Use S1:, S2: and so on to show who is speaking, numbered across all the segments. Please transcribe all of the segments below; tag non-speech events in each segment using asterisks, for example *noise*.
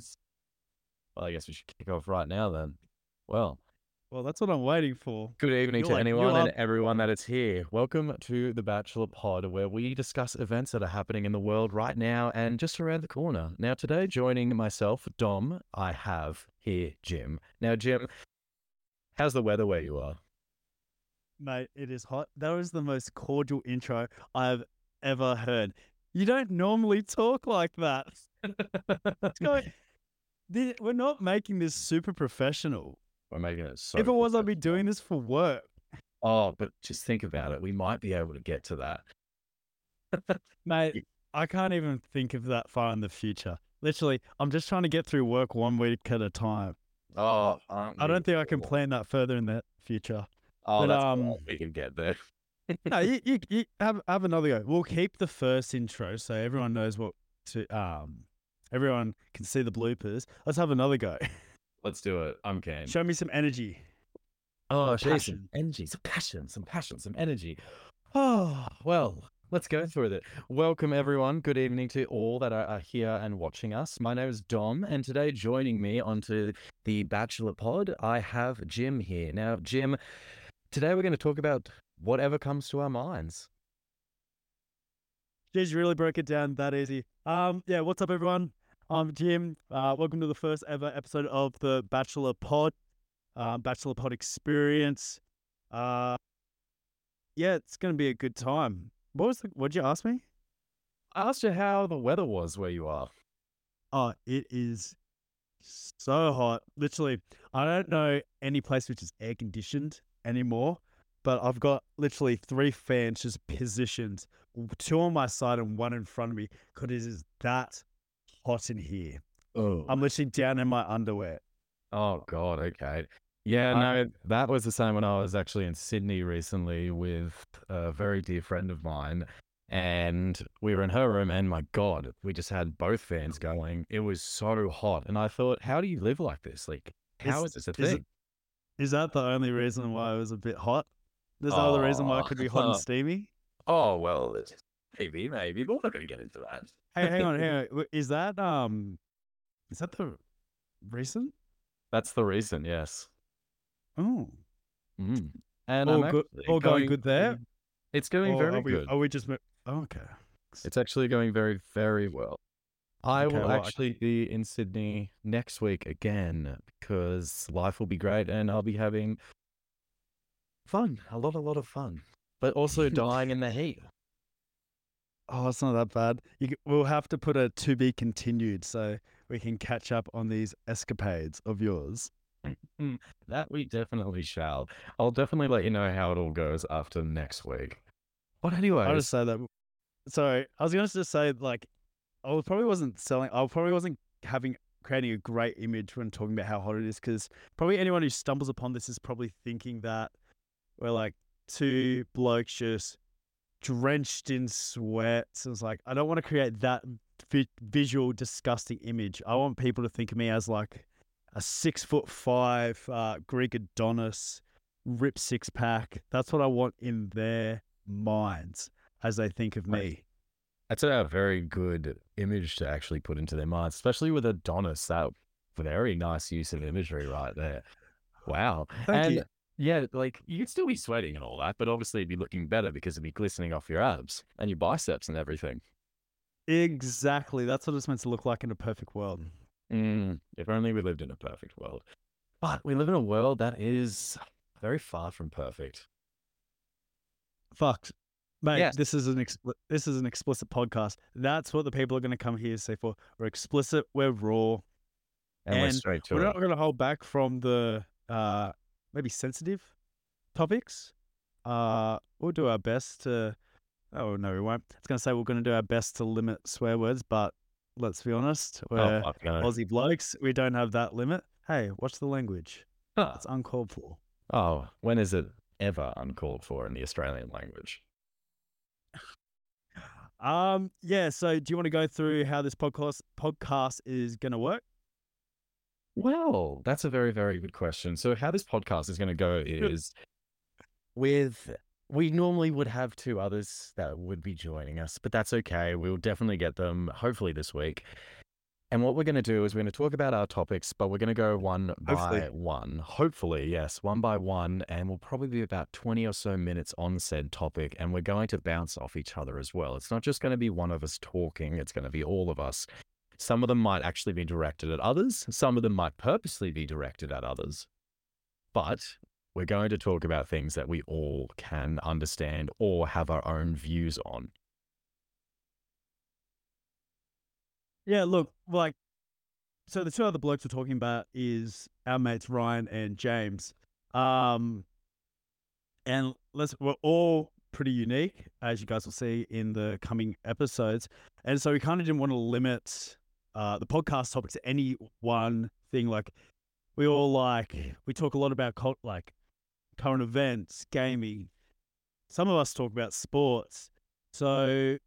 S1: times. Well, I guess we should kick off right now then. Well,
S2: Well, that's what I'm waiting for.
S1: good evening
S2: You're
S1: to
S2: like-
S1: anyone and
S2: are-
S1: everyone that is here. Welcome to the Bachelor Pod, where we discuss events that are happening in the world right now and just around the corner. Now, today, joining myself, Dom, I have here Jim. Now, Jim, how's the weather where you are?
S2: Mate, it is hot. That was the most cordial intro I've ever heard. You don't normally talk like that. *laughs* It's going, Thi- we're not making this super professional.
S1: We're making it so.
S2: if it was, I'd be doing this for work.
S1: Oh, but just think about it. We might be able to get to that. *laughs*
S2: Mate, I can't even think of that far in the future. Literally, I'm just trying to get through work one week at a time.
S1: Oh,
S2: I don't think I can plan that further in the future.
S1: Oh,
S2: but,
S1: that's
S2: um,
S1: we can get there. *laughs*
S2: no, you, you, you have have another go. We'll keep the first intro so everyone knows what to um everyone can see the bloopers. Let's have another go. *laughs*
S1: Let's do it. I'm keen.
S2: Show me some energy.
S1: Oh,
S2: Passion.
S1: Energy, some passion, some passion, some energy. Oh, well, let's go through it. Welcome, everyone. Good evening to all that are, are here and watching us. My name is Dom, and today joining me onto the Bachelor Pod, I have Jim here. Now, Jim, today we're going to talk about whatever comes to our minds.
S2: Jeez, you really broke it down that easy. Um, yeah, what's up, everyone? I'm Jim. Uh, welcome to the first ever episode of the Bachelor Pod, uh, Bachelor Pod Experience. Uh, yeah, it's gonna be a good time. What was the? What'd you ask me?
S1: I asked you how the weather was where you are.
S2: Oh, it is so hot. Literally, I don't know any place which is air conditioned anymore, but I've got literally three fans just positioned, two on my side and one in front of me, because it is that hot in here.
S1: Oh,
S2: I'm literally down in my underwear.
S1: Oh God, okay. Yeah, no, that was the same when I was actually in Sydney recently with a very dear friend of mine. And we were in her room, and my God, we just had both fans going. It was so hot. And I thought, how do you live like this? Like, how
S2: Is-
S1: is this a
S2: is
S1: thing?
S2: Is that the only reason why it was a bit hot? There's no other reason why it could be hot and uh, steamy.
S1: Oh, well, it's- maybe, maybe. But we're not going to get into that.
S2: Hey, hang on, hang *laughs* on. Is that um, is that the reason?
S1: That's the reason, yes.
S2: Oh,
S1: Mm. And
S2: all
S1: I'm
S2: good, all going good there.
S1: It's going
S2: Or
S1: very
S2: are we,
S1: good.
S2: Are we just? mo- Oh, okay.
S1: It's actually going very, very well. I
S2: Okay,
S1: will
S2: well, I-
S1: actually be in Sydney next week again because life will be great and I'll be having fun, a lot, a lot of fun, but also *laughs* dying in the heat.
S2: Oh, it's not that bad. You, we'll have to put a to be continued so we can catch up on these escapades of yours. Mm-hmm.
S1: That we definitely shall. I'll definitely let you know how it all goes after next week. But anyway,
S2: I'll just say that. Sorry, I was going to just say like, I was- probably wasn't selling. I probably wasn't having creating a great image when talking about how hot it is because probably anyone who stumbles upon this is probably thinking that we're like two blokes just drenched in sweat. So it's like I don't want to create that vi- visual disgusting image. I want people to think of me as like a six foot five uh, Greek Adonis, rip six pack. That's what I want in their minds as they think of me.
S1: that's a very good image to actually put into their minds, especially with Adonis. That very nice use of imagery right there. Wow.
S2: Thank
S1: and
S2: you.
S1: Yeah, like you'd still be sweating and all that, but obviously it'd be looking better because it'd be glistening off your abs and your biceps and everything.
S2: Exactly. That's what it's meant to look like in a perfect world.
S1: Mm, if only we lived in a perfect world. But we live in a world that is very far from perfect.
S2: Fucked. Mate,
S1: Yes.
S2: this is an expli- this is an explicit podcast. That's what the people are going to come here to say for. We're explicit. We're raw.
S1: And, we're straight to
S2: we're
S1: it.
S2: not going to hold back from the uh, maybe sensitive topics. Uh, we'll do our best to. Oh no, we won't. It's going to say we're going to do our best to limit swear words, but let's be honest,
S1: Oh,
S2: we're
S1: no.
S2: Aussie blokes. We don't have that limit. Hey, watch the language.
S1: Huh.
S2: It's uncalled for.
S1: Oh, when is it ever uncalled for in the Australian language? *sighs*
S2: Um, yeah. So, do you want to go through how this podcast podcast is going to work?
S1: Well, that's a very, very good question. So, how this podcast is going to go is with we normally would have two others that would be joining us, but that's okay. We'll definitely get them hopefully this week. And what we're going to do is we're going to talk about our topics, but we're going to go one
S2: Hopefully.
S1: by one. Hopefully, yes, one by one. And we'll probably be about 20 or so minutes on said topic. And we're going to bounce off each other as well. It's not just going to be one of us talking, it's going to be all of us. Some of them might actually be directed at others, some of them might purposely be directed at others. But we're going to talk about things that we all can understand or have our own views on.
S2: Yeah, look, like, so the two other blokes we're talking about is our mates Ryan and James. Um, and let's we're all pretty unique, as you guys will see in the coming episodes. And so we kind of didn't want to limit uh, the podcast topic to any one thing. Like, we all like we talk a lot about cult, like current events, gaming. Some of us talk about sports. So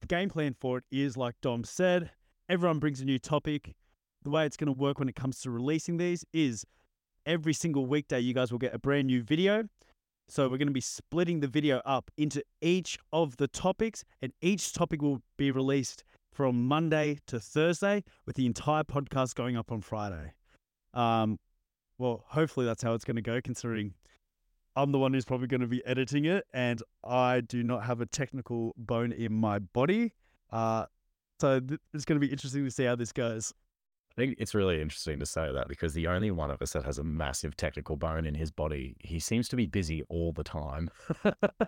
S2: the game plan for it is like Dom said, everyone brings a new topic. The way it's going to work when it comes to releasing these is every single weekday, you guys will get a brand new video. So we're going to be splitting the video up into each of the topics, and each topic will be released from Monday to Thursday, with the entire podcast going up on Friday. Um, well, hopefully that's how it's going to go, considering I'm the one who's probably going to be editing it, and I do not have a technical bone in my body. Uh, so th- it's going to be interesting to see how this goes.
S1: I think it's really interesting to say that because the only one of us that has a massive technical bone in his body, he seems to be busy all the time.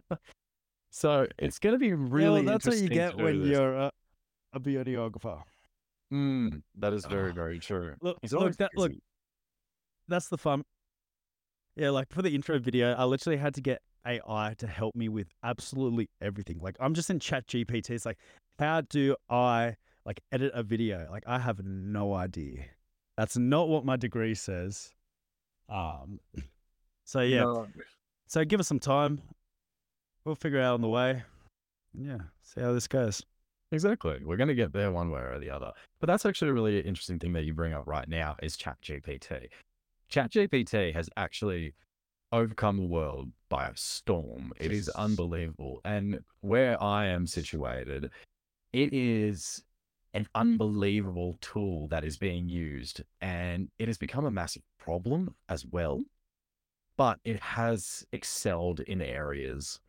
S1: *laughs* so it's going to be really
S2: yeah, well, that's what you get when you're a, a videographer.
S1: Mm, that is very,
S2: Ah.
S1: very true.
S2: Look, look, that, look, that's the fun. Yeah, like for the intro video, I literally had to get AI to help me with absolutely everything. Like I'm just in ChatGPT. It's like, how do I like edit a video? Like I have no idea. That's not what my degree says. Um. So yeah.
S1: No.
S2: So give us some time. We'll figure it out on the way. Yeah. See how this goes.
S1: Exactly. We're going to get there one way or the other. But that's actually a really interesting thing that you bring up right now is ChatGPT. ChatGPT has actually overcome the world by a storm. It is unbelievable. And where I am situated, it is an unbelievable tool that is being used and it has become a massive problem as well. But it has excelled in areas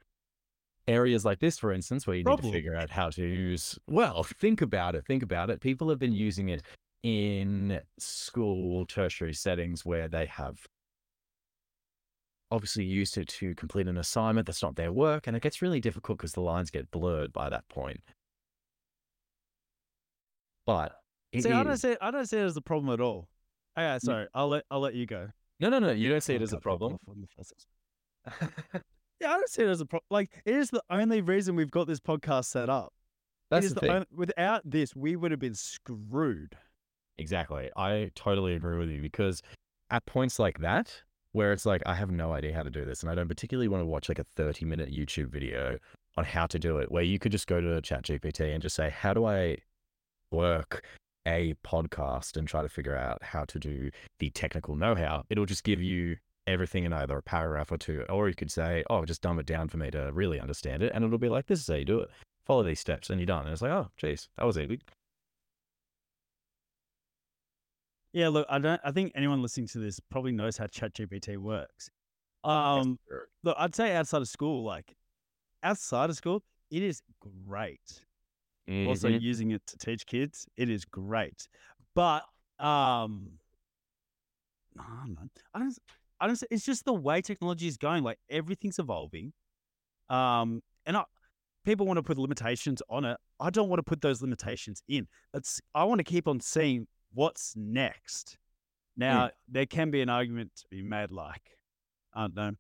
S1: areas like this, for instance, where you
S2: Problem.
S1: need to figure out how to use. Well, think about it. Think about it. People have been using it in school, tertiary settings where they have obviously used it to complete an assignment that's not their work, and it gets really difficult because the lines get blurred by that point. But
S2: See, I don't see. I don't see it as a problem at all. Okay, sorry. I'll let I'll let you go.
S1: no, no, no. You don't see it as a problem. *laughs*
S2: off on the first- Yeah, I don't see it as a problem. Like it is the only reason we've got this podcast set up.
S1: That's the
S2: the
S1: thing.
S2: only, without this, we would have been screwed.
S1: Exactly. I totally agree with you because at points like that, where it's like, I have no idea how to do this, and I don't particularly want to watch like a 30 minute YouTube video on how to do it, where you could just go to ChatGPT and just say, How do I work a podcast and try to figure out how to do the technical know how? It'll just give mm-hmm. you everything in either a paragraph or two, or you could say, Oh, just dumb it down for me to really understand it. And it'll be like, This is how you do it. Follow these steps, and you're done. And it's like, Oh, geez, that was easy.
S2: Yeah, look, I don't. I think anyone listening to this probably knows how ChatGPT works. Um, look, I'd say outside of school, like outside of school, it is great. Also,
S1: Mhm.
S2: using it to teach kids, it is great. But um, I don't know. I don't. I don't. It's just the way technology is going. Like everything's evolving. Um, and I, people want to put limitations on it. I don't want to put those limitations in. That's. I want to keep on seeing what's next. Now, there can be an argument to be made, like, I don't know,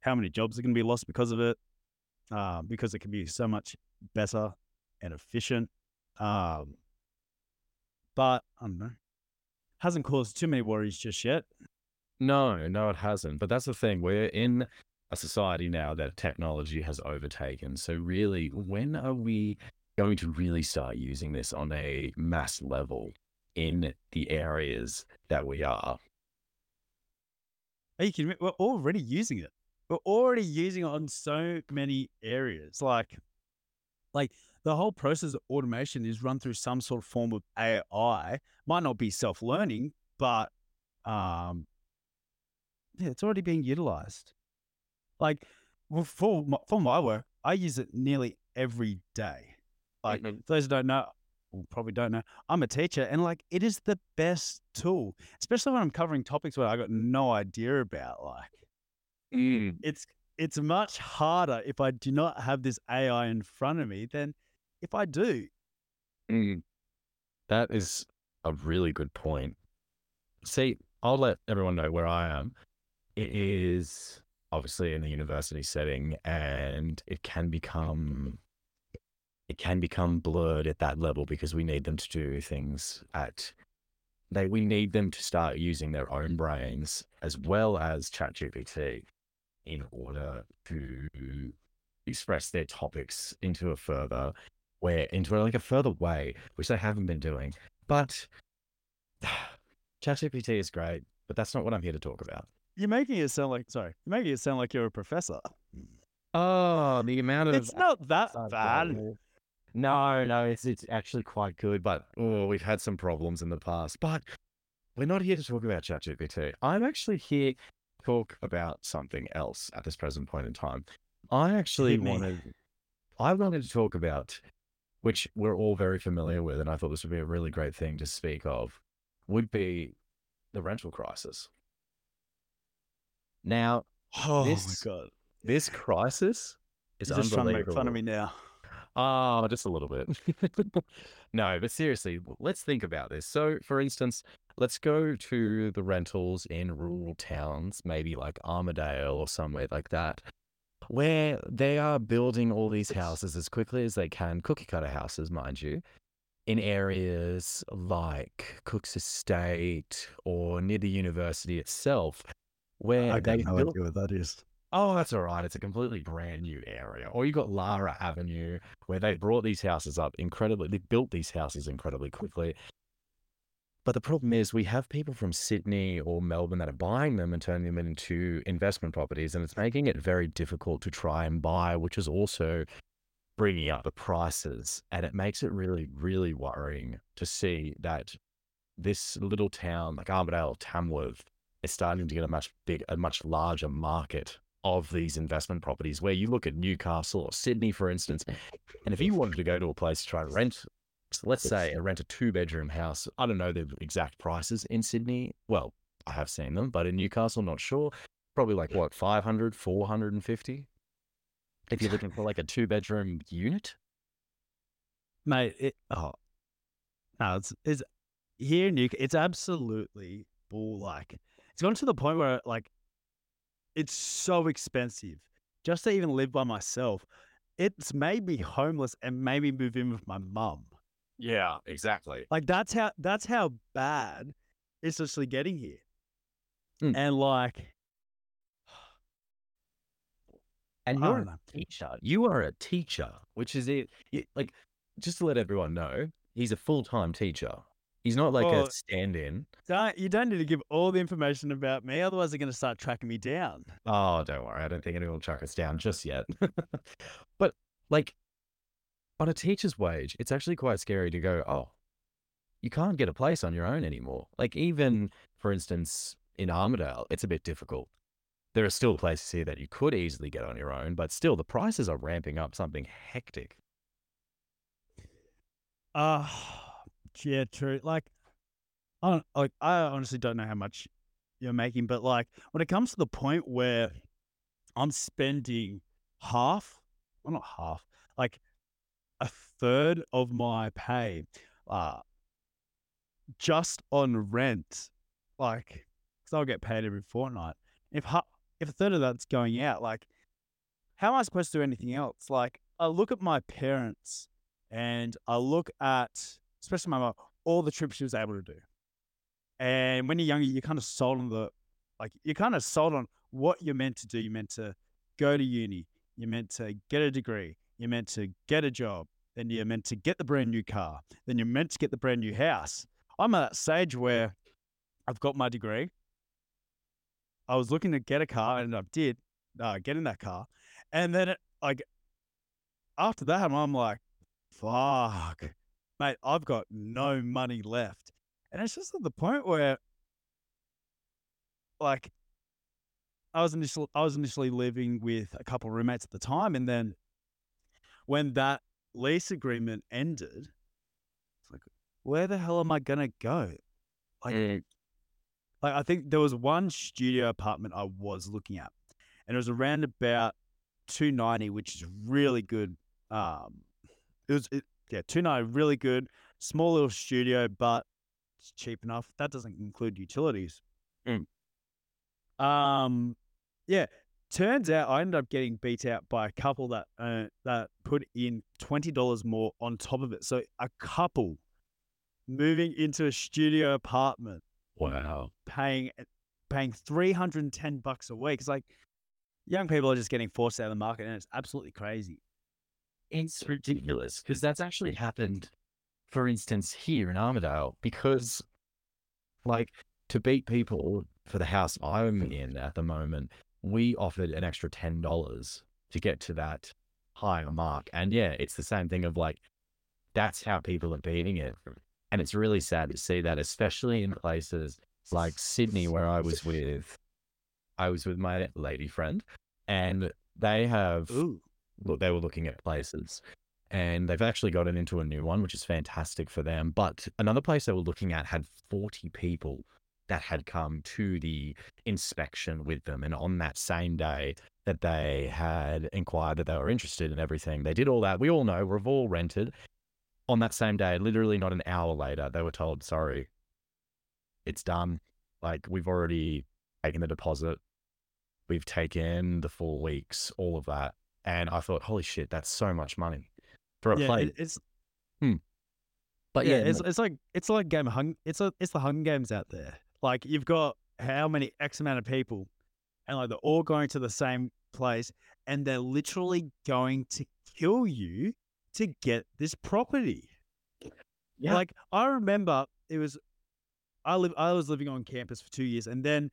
S2: how many jobs are going to be lost because of it, uh, because it can be so much better and efficient. Um, but I don't know, hasn't caused too many worries just yet.
S1: No, no, it hasn't. But that's the thing. We're in a society now that technology has overtaken. So, really, when are we going to really start using this on a mass level in the areas that we are?
S2: Are you kidding me? We're already using it. We're already using it on so many areas. Like, like the whole process of automation is run through some sort of form of AI. Might not be self learning, but um, yeah, it's already being utilized. Like well, for my, for my work, I use it nearly every day. Like
S1: Mhm.
S2: for those who don't know, well, probably don't know, I'm a teacher, and like it is the best tool, especially when I'm covering topics where I got no idea about. Like
S1: Mm.
S2: it's it's much harder if I do not have this AI in front of me than if I do.
S1: Mm. That is a really good point. See, I'll let everyone know where I am. It is obviously in a university setting and it can become it can become blurred at that level because we need them to do things at they we need them to start using their own brains as well as ChatGPT in order to express their topics into a further where into like a further way, which they haven't been doing. But *sighs* ChatGPT is great, but that's not what I'm here to talk about.
S2: You're making it sound like sorry, you're making it sound like you're a professor.
S1: Oh, the amount of
S2: It's not that bad.
S1: No, no, it's it's actually quite good, but oh, we've had some problems in the past. But we're not here to talk about ChatGPT. I'm actually here to talk about something else at this present point in time. I actually wanted I wanted to talk about which we're all very familiar with, and I thought this would be a really great thing to speak of, would be the rental crisis. Now,
S2: Oh
S1: This
S2: my god.
S1: this crisis is
S2: You're just trying to make fun of me now.
S1: Oh, just a little bit. *laughs* no, but seriously, let's think about this. So, for instance, let's go to the rentals in rural towns, maybe like Armidale or somewhere like that, where they are building all these houses as quickly as they can, cookie cutter houses, mind you, in areas like Cook's Estate or near the university itself, where
S2: I
S1: they
S2: no
S1: built
S2: idea what that is.
S1: Oh, that's all right. It's a completely brand new area. Or you got Lara Avenue, where they brought these houses up incredibly. They built these houses incredibly quickly. But the problem is, we have people from Sydney or Melbourne that are buying them and turning them into investment properties, and it's making it very difficult to try and buy, which is also bringing up the prices. And it makes it really, really worrying to see that this little town like Armidale, Tamworth, is starting to get a much big, a much larger market of these investment properties. Where you look at Newcastle or Sydney, for instance, and if you wanted to go to a place to try to rent, let's say a rent a two bedroom house, I don't know the exact prices in Sydney. Well, I have seen them, but in Newcastle, not sure. Probably like what 500, 450 if you're looking for like a two bedroom unit.
S2: Mate, it oh no, it's it's here in New it's absolutely bull like. It's gone to the point where like it's so expensive just to even live by myself. It's made me homeless and made me move in with my mum.
S1: Yeah, exactly.
S2: Like that's how that's how bad it's actually getting here.
S1: Mm.
S2: And like
S1: And you're a teacher. You are a teacher, which is it. you- Like, just to let everyone know, he's a full time teacher. He's not like
S2: Well-
S1: a stand in.
S2: Don't, you don't need to give all the information about me, otherwise they're gonna start tracking me down.
S1: Oh, don't worry. I don't think anyone will track us down just yet. *laughs* but, like, on a teacher's wage, it's actually quite scary to go, oh, you can't get a place on your own anymore. Like, even, for instance, in Armidale, it's a bit difficult. There are still places here that you could easily get on your own, but still, the prices are ramping up something hectic.
S2: Uh yeah, true. Like, I don't, like I honestly don't know how much you're making, but like when it comes to the point where I'm spending half, well not half, like a third of my pay, uh, just on rent, like, because I'll get paid every fortnight. If ha- if a third of that's going out, like, how am I supposed to do anything else? Like, I look at my parents and I look at, especially my mom, all the trips she was able to do. And when you're younger, you're kind of sold on the, like, you're kind of sold on what you're meant to do. You're meant to go to uni. You're meant to get a degree. You're meant to get a job. Then you're meant to get the brand new car. Then you're meant to get the brand new house. I'm at that stage where I've got my degree. I was looking to get a car and I did uh, get in that car. And then, it, like, after that, I'm like, fuck, mate, I've got no money left. And it's just at the point where, like, I was initially I was initially living with a couple of roommates at the time, and then when that lease agreement ended, it's like, where the hell am I gonna go? Like,
S1: Mm.
S2: like I think there was one studio apartment I was looking at, and it was around about two ninety, which is really good. Um, it was it, yeah ninety, really good, small little studio, but it's cheap enough. That doesn't include utilities.
S1: Mm.
S2: Um, yeah. Turns out I ended up getting beat out by a couple that uh, that put in twenty dollars more on top of it. So a couple moving into a studio apartment
S1: Wow.
S2: paying paying 310 bucks a week. It's like young people are just getting forced out of the market and it's absolutely crazy.
S1: It's ridiculous because that's actually happened, for instance, here in Armidale, because like to beat people for the house I'm in at the moment, we offered an extra ten dollars to get to that higher mark. And yeah, it's the same thing of like that's how people are beating it. And it's really sad to see that, especially in places like Sydney, where I was with I was with my lady friend, and they have
S2: Ooh.
S1: Look, they were looking at places and they've actually gotten into a new one, which is fantastic for them. But another place they were looking at had 40 people that had come to the inspection with them. And on that same day that they had inquired that they were interested in everything, they did all that. We all know we've all rented. On that same day, literally not an hour later, they were told, sorry, it's done. Like, we've already taken the deposit, we've taken the four weeks, all of that. And I thought, holy shit, that's so much money for a
S2: Yeah,
S1: place.
S2: it, it's hmm.
S1: But
S2: yeah,
S1: yeah,
S2: it's it's like it's like game hung it's a it's the Hunger Games out there. Like you've got how many X amount of people and like they're all going to the same place and they're literally going to kill you to get this property.
S1: Yeah.
S2: Like I remember it was I live I was living on campus for two years and then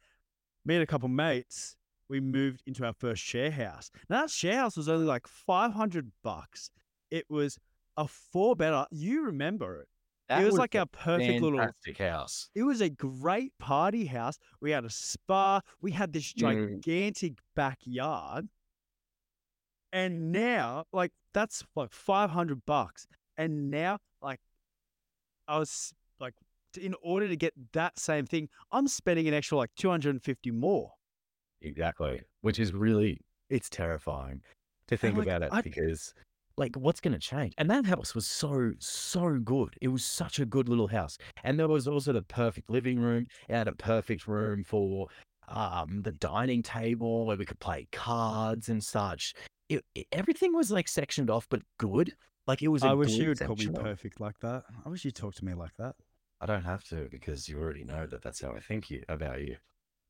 S2: me and a couple mates we moved into our first share house. Now that share house was only like five hundred bucks. It was a four better. You remember it?
S1: that
S2: it was, like
S1: a
S2: our perfect little.
S1: house.
S2: It was a great party house. We had a spa. We had this
S1: Mm.
S2: gigantic backyard. And now, like, that's like 500 bucks. And now, like, I was like, in order to get that same thing, I'm spending an extra like 250 more.
S1: Exactly. Which is really, it's terrifying to think
S2: like,
S1: about it
S2: I-
S1: because, like, what's going to change? And that house was so, so good. It was such a good little house. And there was also the perfect living room. It had a perfect room for um, the dining table where we could play cards and such. It, it- everything was like sectioned off, but good. Like, it was a
S2: I wish
S1: good
S2: you would call me perfect like that. I wish you talk to me like that.
S1: I don't have to because you already know that that's how I think you, about you.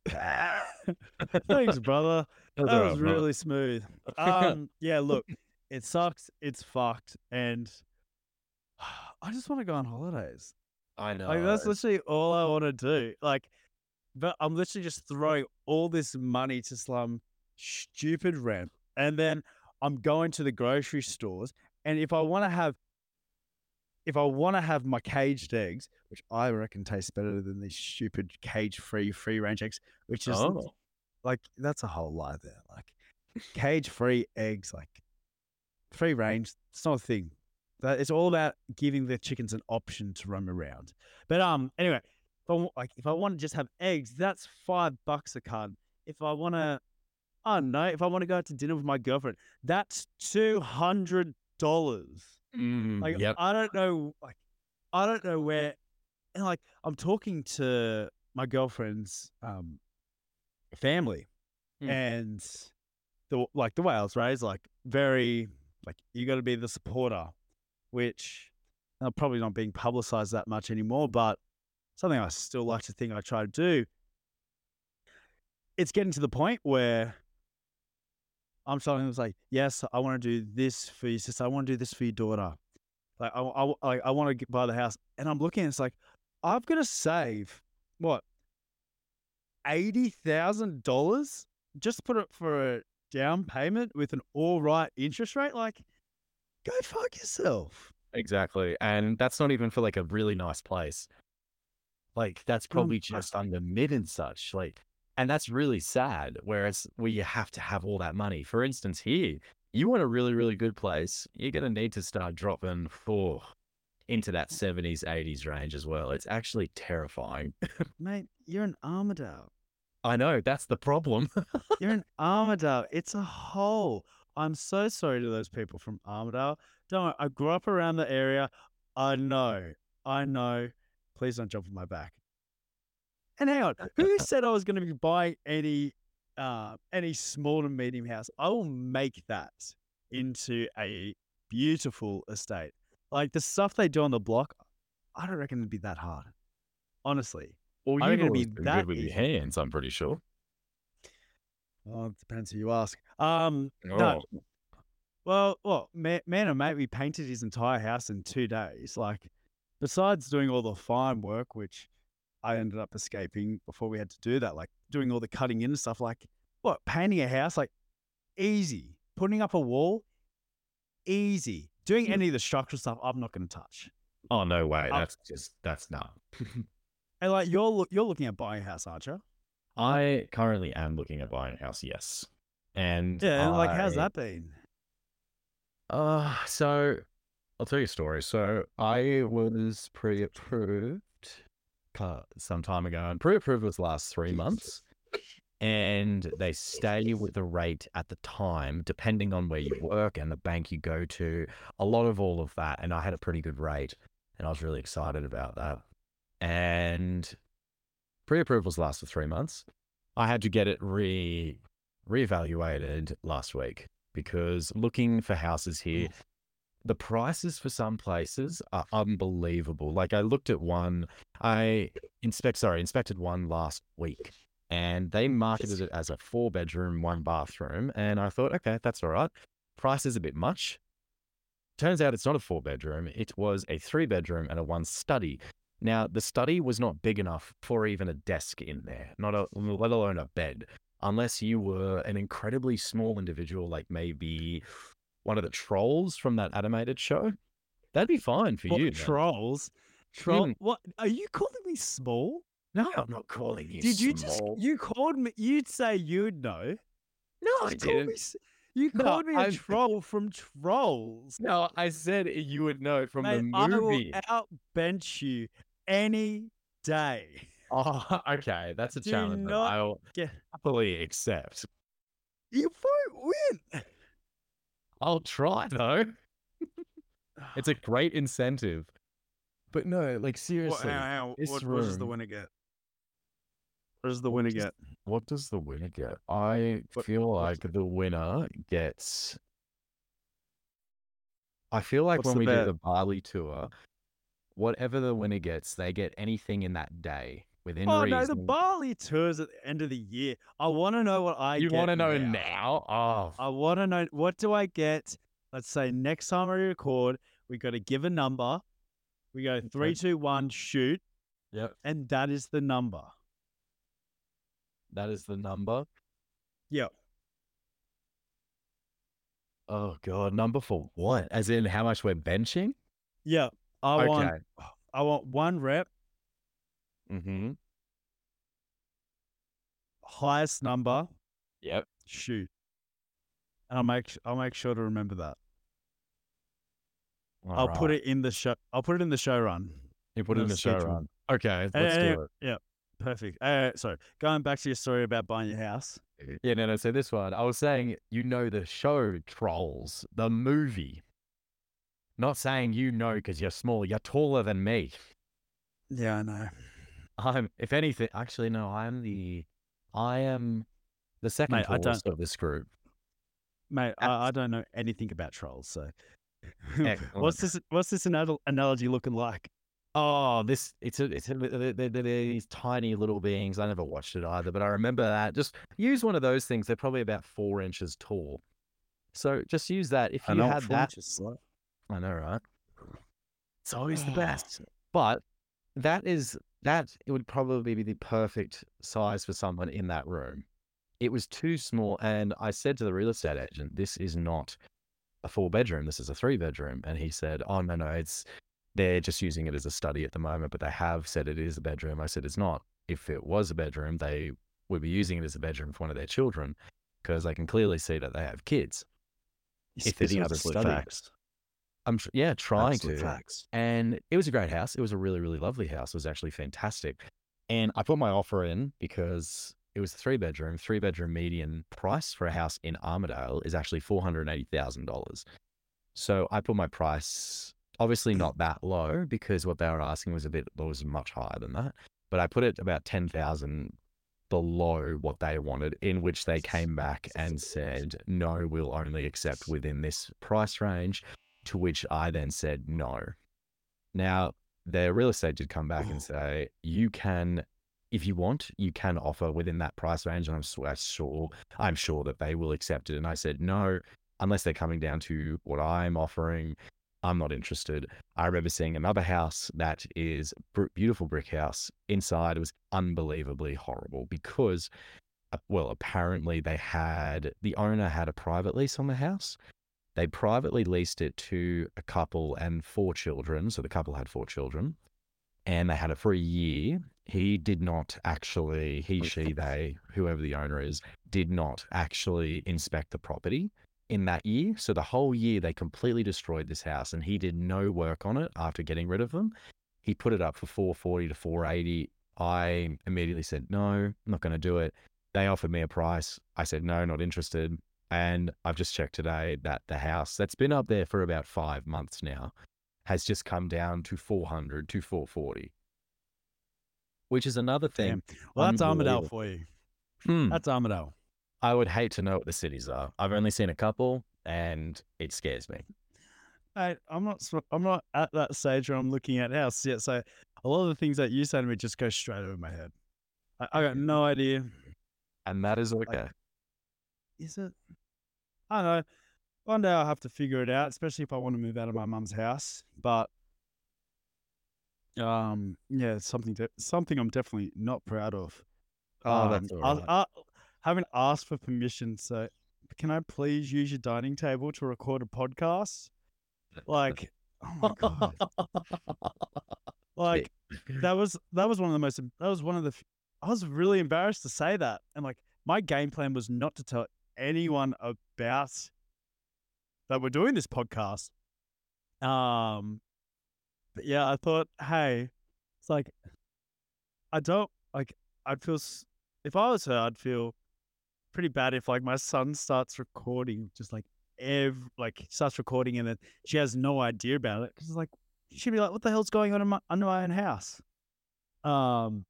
S1: *laughs*
S2: Thanks, brother. That was
S1: brother.
S2: really smooth. *laughs* Um, yeah, look, it sucks. It's fucked, and *sighs* I just want to go on holidays.
S1: I know.
S2: Like that's literally all I want to do. Like, but I'm literally just throwing all this money to some stupid rent, and then I'm going to the grocery stores, and if I want to have, if I want to have my caged eggs, which I reckon tastes better than these stupid cage-free free range eggs, which is
S1: oh.
S2: like that's a whole lie there. Like cage free eggs, like free range, it's not a thing. That it's all about giving the chickens an option to roam around. But um, anyway, if I, like if I want to just have eggs, that's five bucks a carton. If I want to, I don't know, if I want to go out to dinner with my girlfriend, that's two hundred dollars.
S1: Mm,
S2: Like
S1: yep.
S2: I don't know, like I don't know where, and like I'm talking to my girlfriend's um family,
S1: Hmm.
S2: and the like the way I was raised, like very like you got to be the supporter, which uh, probably not being publicized that much anymore, but something I still like to think I try to do. It's getting to the point where I'm telling them it's like, yes, I want to do this for your sister. I want to do this for your daughter. Like, I, I, like, I want to buy the house, and I'm looking. It's like, I've got to save what eighty thousand dollars just put it for a down payment with an all right interest rate. Like, go fuck yourself.
S1: exactly. And that's not even for like a really nice place. Like that's probably
S2: I-
S1: just under mid and such. Like, and that's really sad. Whereas where you have to have all that money. For instance, here, you want a really, mm-hmm. really good place, you're gonna need to start dropping for into that 70s, 80s range as well. It's actually terrifying. *laughs*
S2: Mate, you're an Armidale.
S1: I know, that's the problem.
S2: You're an *laughs* Armidale. It's a hole. I'm so sorry to those people from Armidale. Don't worry, I grew up around the area. I know. I know. Please don't jump on my back. And hang on, *laughs* who said I was going to be buying any uh, any small to medium house? I will make that into a beautiful estate. Like the stuff they do on the block, I don't reckon it'd be that hard. Honestly.
S1: Well, you've
S2: reckon it'd be that
S1: good with your hands, I'm pretty sure.
S2: Oh, it depends who you ask. Um,
S1: Oh,
S2: no, Well, well, man, man and mate, we painted his entire house in two days. Like, besides doing all the fine work, which I ended up escaping before we had to do that, like doing all the cutting in and stuff, like what painting a house, like easy. Putting up a wall, easy. Doing
S1: Hmm.
S2: any of the structural stuff, I'm not going to touch.
S1: oh no way.
S2: I'll-
S1: That's just that's not. *laughs*
S2: And like you're you're looking at buying a house, aren't you?
S1: I currently am looking at buying a house, yes. And
S2: Yeah. and like, how's that been?
S1: Uh, so I'll tell you a story. So I was pre-approved Uh, some time ago, and pre-approved was last three months. And they stay with the rate at the time, depending on where you work and the bank you go to, a lot of all of that. And I had a pretty good rate, and I was really excited about that. And pre-approvals last for three months. I had to get it re reevaluated last week because looking for houses here, the prices for some places are unbelievable. Like I looked at one, I inspect sorry, inspected one last week and they marketed it as a four bedroom, one bathroom. And I thought, okay, that's all right. Price is a bit much. Turns out it's not a four bedroom, it was a three bedroom and a one study. Now, the study was not big enough for even a desk in there, not a, let alone a bed unless you were an incredibly small individual, like maybe one of the trolls from that animated show, that'd be fine for
S2: What,
S1: you.
S2: trolls? Troll?
S1: Mm.
S2: What are you calling me small?
S1: no, I'm not calling you.
S2: Did you just you called me? You'd say you'd know.
S1: No, I didn't.
S2: You
S1: No,
S2: called me a
S1: I'm-
S2: troll from Trolls.
S1: No, I said you would know from
S2: Mate,
S1: the movie.
S2: I will outbench you any day. *laughs*
S1: Oh, okay, that's a
S2: Do
S1: challenge that I'll
S2: get-
S1: happily accept.
S2: You won't win.
S1: I'll try though. *sighs* It's a great incentive. But no, like
S2: What,
S1: seriously,
S2: how- how-
S1: this
S2: what- what does the winner get? What does the winner
S1: does-
S2: get?
S1: what does the winner get? I
S2: What-
S1: feel like the winner gets. I feel like
S2: What's
S1: when we
S2: bet?
S1: do the Bali tour, whatever the winner gets, they get anything in that day within
S2: Oh
S1: reason.
S2: no, the Bali tours at the end of the year. I want to know what I get.
S1: you want to know
S2: now.
S1: now? Oh,
S2: I want to know what do I get? Let's say next time we record, we got to give a number. We go three, two, one, shoot,
S1: yep.
S2: and that is the number.
S1: That is the number.
S2: Yep.
S1: Oh god, number for what? As in how much we're benching?
S2: Yeah, I want.
S1: okay.
S2: I want one rep,
S1: Mm-hmm.
S2: highest number,
S1: Yep.
S2: shoot, and I'll make I'll make sure to remember that. I'll put it in the show. I'll put it in the show run.
S1: You put it in
S2: the
S1: show run. Okay, let's
S2: Uh,
S1: do it.
S2: Yeah, perfect. Uh, sorry, going back to your story about buying your house.
S1: Yeah, no, no. So this one, I was saying, you know, the show Trolls, the movie. Not saying you know because you're small. You're taller than me.
S2: Yeah, I know.
S1: I'm, if anything, actually, no. I'm the, I am the second
S2: Mate,
S1: tallest of this group.
S2: Mate, I, I don't know anything about trolls, so *laughs* what's this? What's this anal- analogy looking like?
S1: Oh, this it's a, it's a, they're, they're, they're these tiny little beings. I never watched it either, but I remember that. Just use one of those things. They're probably about four inches tall. So just use that. If you had that, I know, right? It's always the oh, best. But that is that it would probably be the perfect size for someone in that room. It was too small, and I said to the real estate agent, "This is not a four bedroom. This is a three bedroom. And he said, Oh, no, no, it's, they're just using it as a study at the moment, but they have said it is a bedroom. I said, It's not. If it was a bedroom, they would be using it as a bedroom for one of their children because they can clearly see that they have kids. If
S2: spitting
S1: was a study.
S2: facts.
S1: I'm tr- yeah, trying
S2: Absolute
S1: to.
S2: facts.
S1: And it was a great house. It was a really, really lovely house. It was actually fantastic. And I put my offer in because it was a three bedroom, three bedroom median price for a house in Armidale is actually $480,000. So I put my price obviously *clears throat* not that low because what they were asking was a bit, was much higher than that. But I put it about 10,000 below what they wanted, in which they came back and said, no, we'll only accept within this price range. To which I then said no. Now, the real estate did come back and say, you can, if you want, you can offer within that price range. And I'm I'm sure, I'm sure that they will accept it. And I said, no, unless they're coming down to what I'm offering, I'm not interested. I remember seeing another house that is beautiful brick house. Inside it was unbelievably horrible because, uh, well, apparently they had the owner had a private lease on the house. They privately leased it to a couple and four children. So the couple had four children, and they had it for a year. He did not actually, he, she, they, whoever the owner is, did not actually inspect the property in that year. So the whole year they completely destroyed this house and he did no work on it after getting rid of them. He put it up for 440 to 480. I immediately said, no, I'm not going to do it. They offered me a price. I said, no, not interested. And I've just checked today that the house that's been up there for about five months now has just come down to 400 to 440, which is another thing.
S2: Damn. Well, that's
S1: Armidale
S2: for you.
S1: Hmm.
S2: That's Armidale.
S1: I would hate to know what the cities are. I've only seen a couple and it scares me.
S2: Mate, I'm not. I'm not at that stage where I'm looking at houses yet. So a lot of the things that you say to me just go straight over my head. I, I got *laughs* no idea.
S1: And that is okay.
S2: Is it? I don't know. One day I'll have to figure it out, especially if I want to move out of my mum's house. But um, yeah, it's something de- something I'm definitely not proud of.
S1: Oh, that's
S2: Um,
S1: all
S2: I- I haven't asked for permission, so can I please use your dining table to record a podcast? Like, oh my god, *laughs* like that was that was one of the most that was one of the I was really embarrassed to say that, and like my game plan was not to tell anyone about that we're doing this podcast. Um, but yeah, I thought, hey, it's like I don't like. I'd feel if I was her, I'd feel pretty bad if like my son starts recording, just like every like starts recording and then she has no idea about it because like she'd be like, "What the hell's going on in my under my own house?" Um.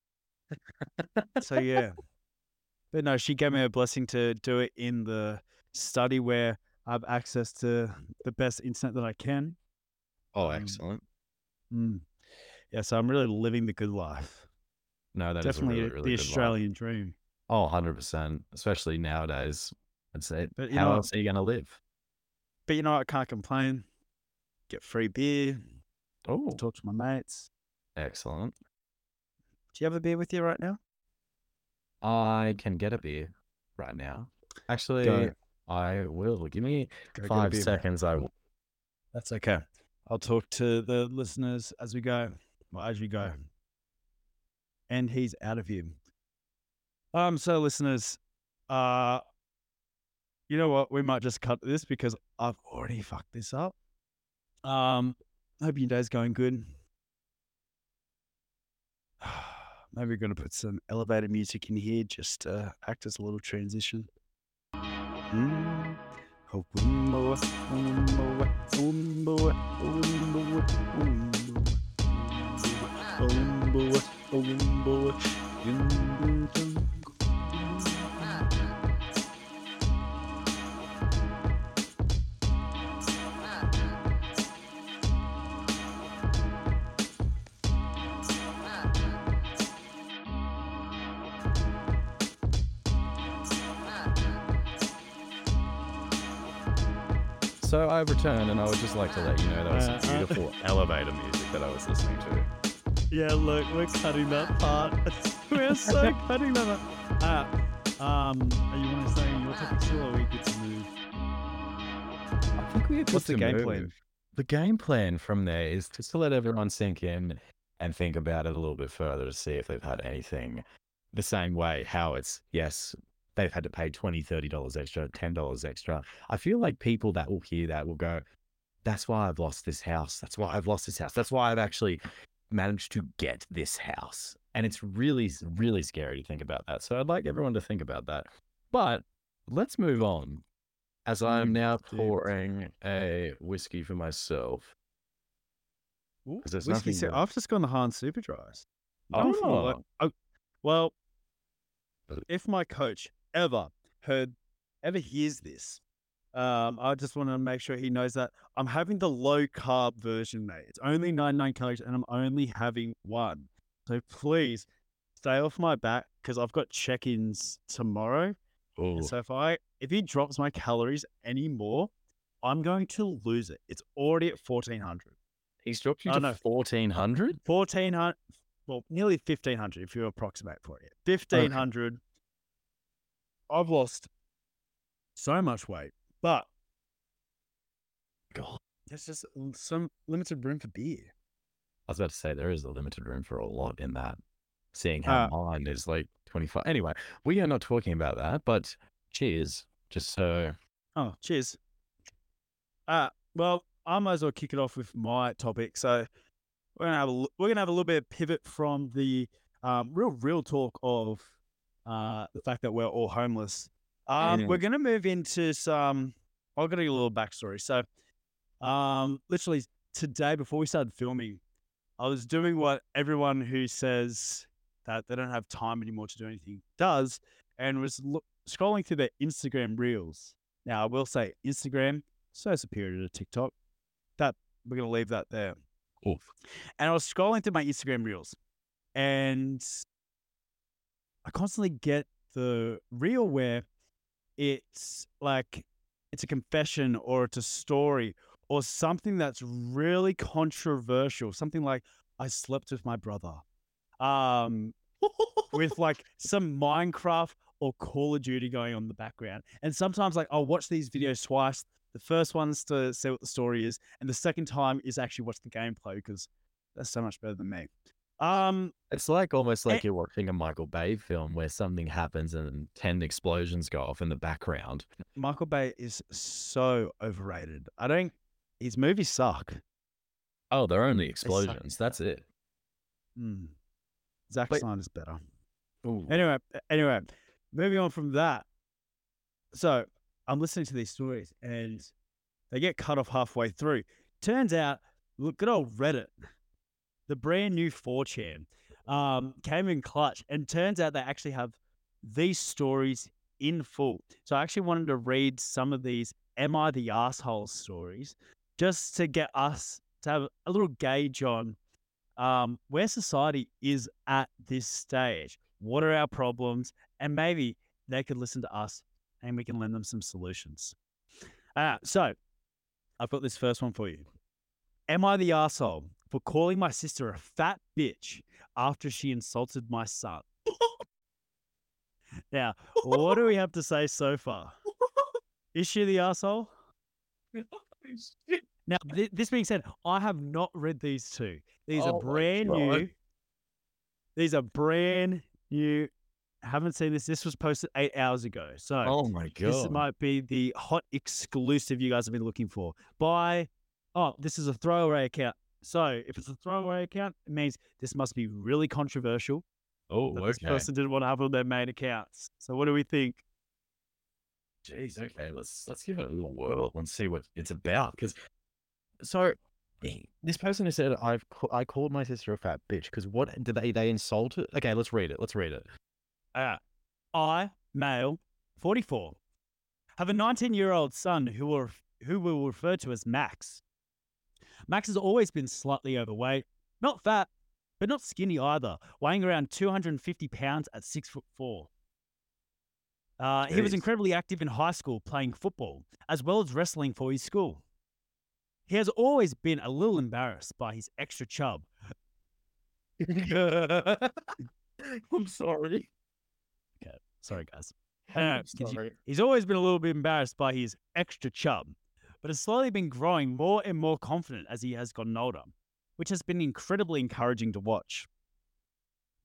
S2: so yeah, but no, she gave me a blessing to do it in the study where I have access to the best internet that I can.
S1: Oh,
S2: Um,
S1: excellent.
S2: Mm. Yeah, so I'm really living the good life.
S1: No, that is
S2: Definitely
S1: a really, really
S2: the
S1: good life.
S2: Australian dream.
S1: Oh, 100%. Especially nowadays. I'd say,
S2: But
S1: how
S2: know-
S1: else are you going to live?
S2: But you know, I can't complain. Get free beer.
S1: Oh,
S2: Talk to my mates.
S1: excellent.
S2: Do you have a beer with you right now?
S1: I can get a beer right now. Actually,
S2: Go.
S1: I will. Give me
S2: Go
S1: five seconds. I will.
S2: That's okay. I'll talk to the listeners as we go. Well, as we go. And he's out of here. Um, so listeners, uh you know what? We might just cut this because I've already fucked this up. Um, hope your day's going good. Maybe we're gonna put some elevator music in here just to act as a little transition. Mm.
S1: So I've returned, and I would just like to let you know that was
S2: Uh,
S1: some
S2: uh,
S1: beautiful elevator music that I was listening to.
S2: Yeah, look, we're cutting that part. *laughs* we're so *laughs* cutting that part. Uh, um, are you want to say your topic still, or we good to move?
S1: I think we are good
S2: What's the game
S1: move.
S2: plan?
S1: The game plan from there is just to let everyone sink in and think about it a little bit further to see if they've had anything the same way. How it's, yes, they've had to pay $20, $30 extra, $10 extra. I feel like people that will hear that will go, that's why I've lost this house. That's why I've lost this house. That's why I've actually managed to get this house. And it's really, really scary to think about that. So I'd like everyone to think about that. But let's move on as I'm
S2: Mm,
S1: now pouring a whiskey for myself.
S2: Ooh, whiskey
S1: that-
S2: I've just gone the Hahn's Super Dries. For the
S1: Oh.
S2: oh, well, if my coach ever heard, ever hears this, um, I just want to make sure he knows that I'm having the low carb version, mate. It's only 99 calories and I'm only having one. So please stay off my back because I've got check ins tomorrow. So if I if he drops my calories anymore, I'm going to lose it. It's already at 1400.
S1: He's dropped you
S2: Oh,
S1: to
S2: no.
S1: 1400?
S2: 1400 well nearly 1500 if you approximate for it 1500 i've lost so much weight but
S1: God.
S2: there's just some limited room for beer
S1: I was about to say there is a limited room for a lot in that. Seeing how
S2: Uh,
S1: mine is like 25. Anyway, we are not talking about that, but cheers. Just so
S2: oh cheers uh well i might as well kick it off with my topic so we're gonna have a we're gonna have a little bit of pivot from the um, real real talk of uh, the fact that we're all homeless. Um. We're gonna move into some. I'll give you a little backstory. So, um, literally today before we started filming, I was doing what everyone who says that they don't have time anymore to do anything does, and was look, scrolling through their Instagram reels. Now, I will say Instagram so superior to TikTok. That we're gonna leave that there
S1: oof.
S2: and I was scrolling through my Instagram reels, and I constantly get the reel where it's like it's a confession or it's a story or something that's really controversial, something like I slept with my brother, um, with like *laughs* some Minecraft or Call of Duty going on in the background, and sometimes like I'll watch these videos twice. The first one's to see what the story is, and the second time is actually watch the gameplay because that's so much better than me. Um,
S1: It's like almost like
S2: Eh.
S1: you're watching a Michael Bay film where something happens and 10 explosions go off in the background.
S2: Michael Bay is so overrated. I don't. His movies suck.
S1: Oh, they're only explosions. That's it.
S2: Mm. Zack
S1: But-
S2: Snyder's better.
S1: Ooh.
S2: Anyway, anyway, moving on from that. So I'm listening to these stories and they get cut off halfway through. Turns out, look, good old Reddit, the brand new 4chan, um, came in clutch. And turns out they actually have these stories in full. So I actually wanted to read some of these Am I the Asshole stories just to get us to have a little gauge on um, where society is at this stage. What are our problems? And maybe they could listen to us and we can lend them some solutions. Uh, so I've got this first one for you. Am I the asshole for calling my sister a fat bitch after she insulted my son? *laughs* now, what do we have to say so far? Is she the asshole? *laughs* Now, th- this being said, I have not read these two. These
S1: Oh
S2: are brand new. These are brand new. Haven't seen this. This was posted eight hours ago. So
S1: Oh my god, this
S2: might be the hot exclusive you guys have been looking for. By oh, this is a throwaway account. So if it's a throwaway account, it means this must be really controversial.
S1: oh,
S2: that This person didn't want to have on their main accounts. So what do we think?
S1: Jeez, okay, let's let's give it a little whirl and see what it's about. Because so eh, this person has said I've I called my sister a fat bitch because what did they they insult her? Okay, let's read it. Let's read it.
S2: Uh, I, male, 44, have a 19 year old son who will, who will refer to as Max. Max has always been slightly overweight, not fat, but not skinny either, weighing around 250 pounds at six foot four. Uh, he was incredibly active in high school playing football, as well as wrestling for his school. He has always been a little embarrassed by his extra chub, *laughs*
S1: I'm sorry. Okay.
S2: Sorry, guys. Uh,
S1: sorry.
S2: He's always been a little bit embarrassed by his extra chub, but has slowly been growing more and more confident as he has gotten older, which has been incredibly encouraging to watch.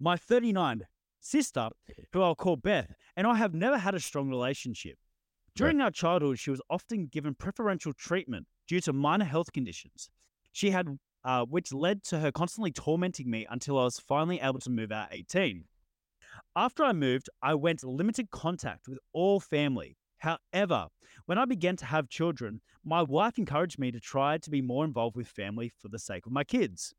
S2: My 39 sister, who I'll call Beth, and I have never had a strong relationship. During our childhood, she was often given preferential treatment due to minor health conditions. She had, uh, which led to her constantly tormenting me until I was finally able to move out 18. After I moved, I went limited contact with all family. However, when I began to have children, my wife encouraged me to try to be more involved with family for the sake of my kids.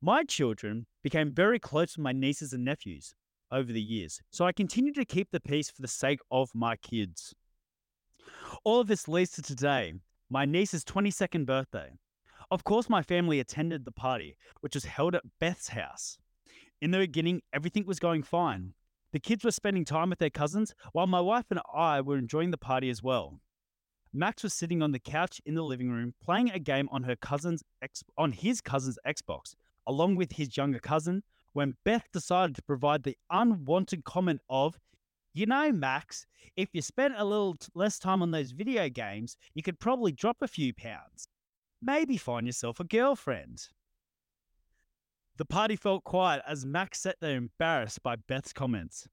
S2: My children became very close with my nieces and nephews over the years, so I continued to keep the peace for the sake of my kids. All of this leads to today, my niece's 22nd birthday. Of course, my family attended the party, which was held at Beth's house. In the beginning, everything was going fine. The kids were spending time with their cousins, while my wife and I were enjoying the party as well. Max was sitting on the couch in the living room playing a game on her cousin's ex- on his cousin's Xbox, along with his younger cousin, when Beth decided to provide the unwanted comment of, "You know, Max, if you spent a little t- less time on those video games, you could probably drop a few pounds. Maybe find yourself a girlfriend." The party felt quiet as Max sat there embarrassed by Beth's comments.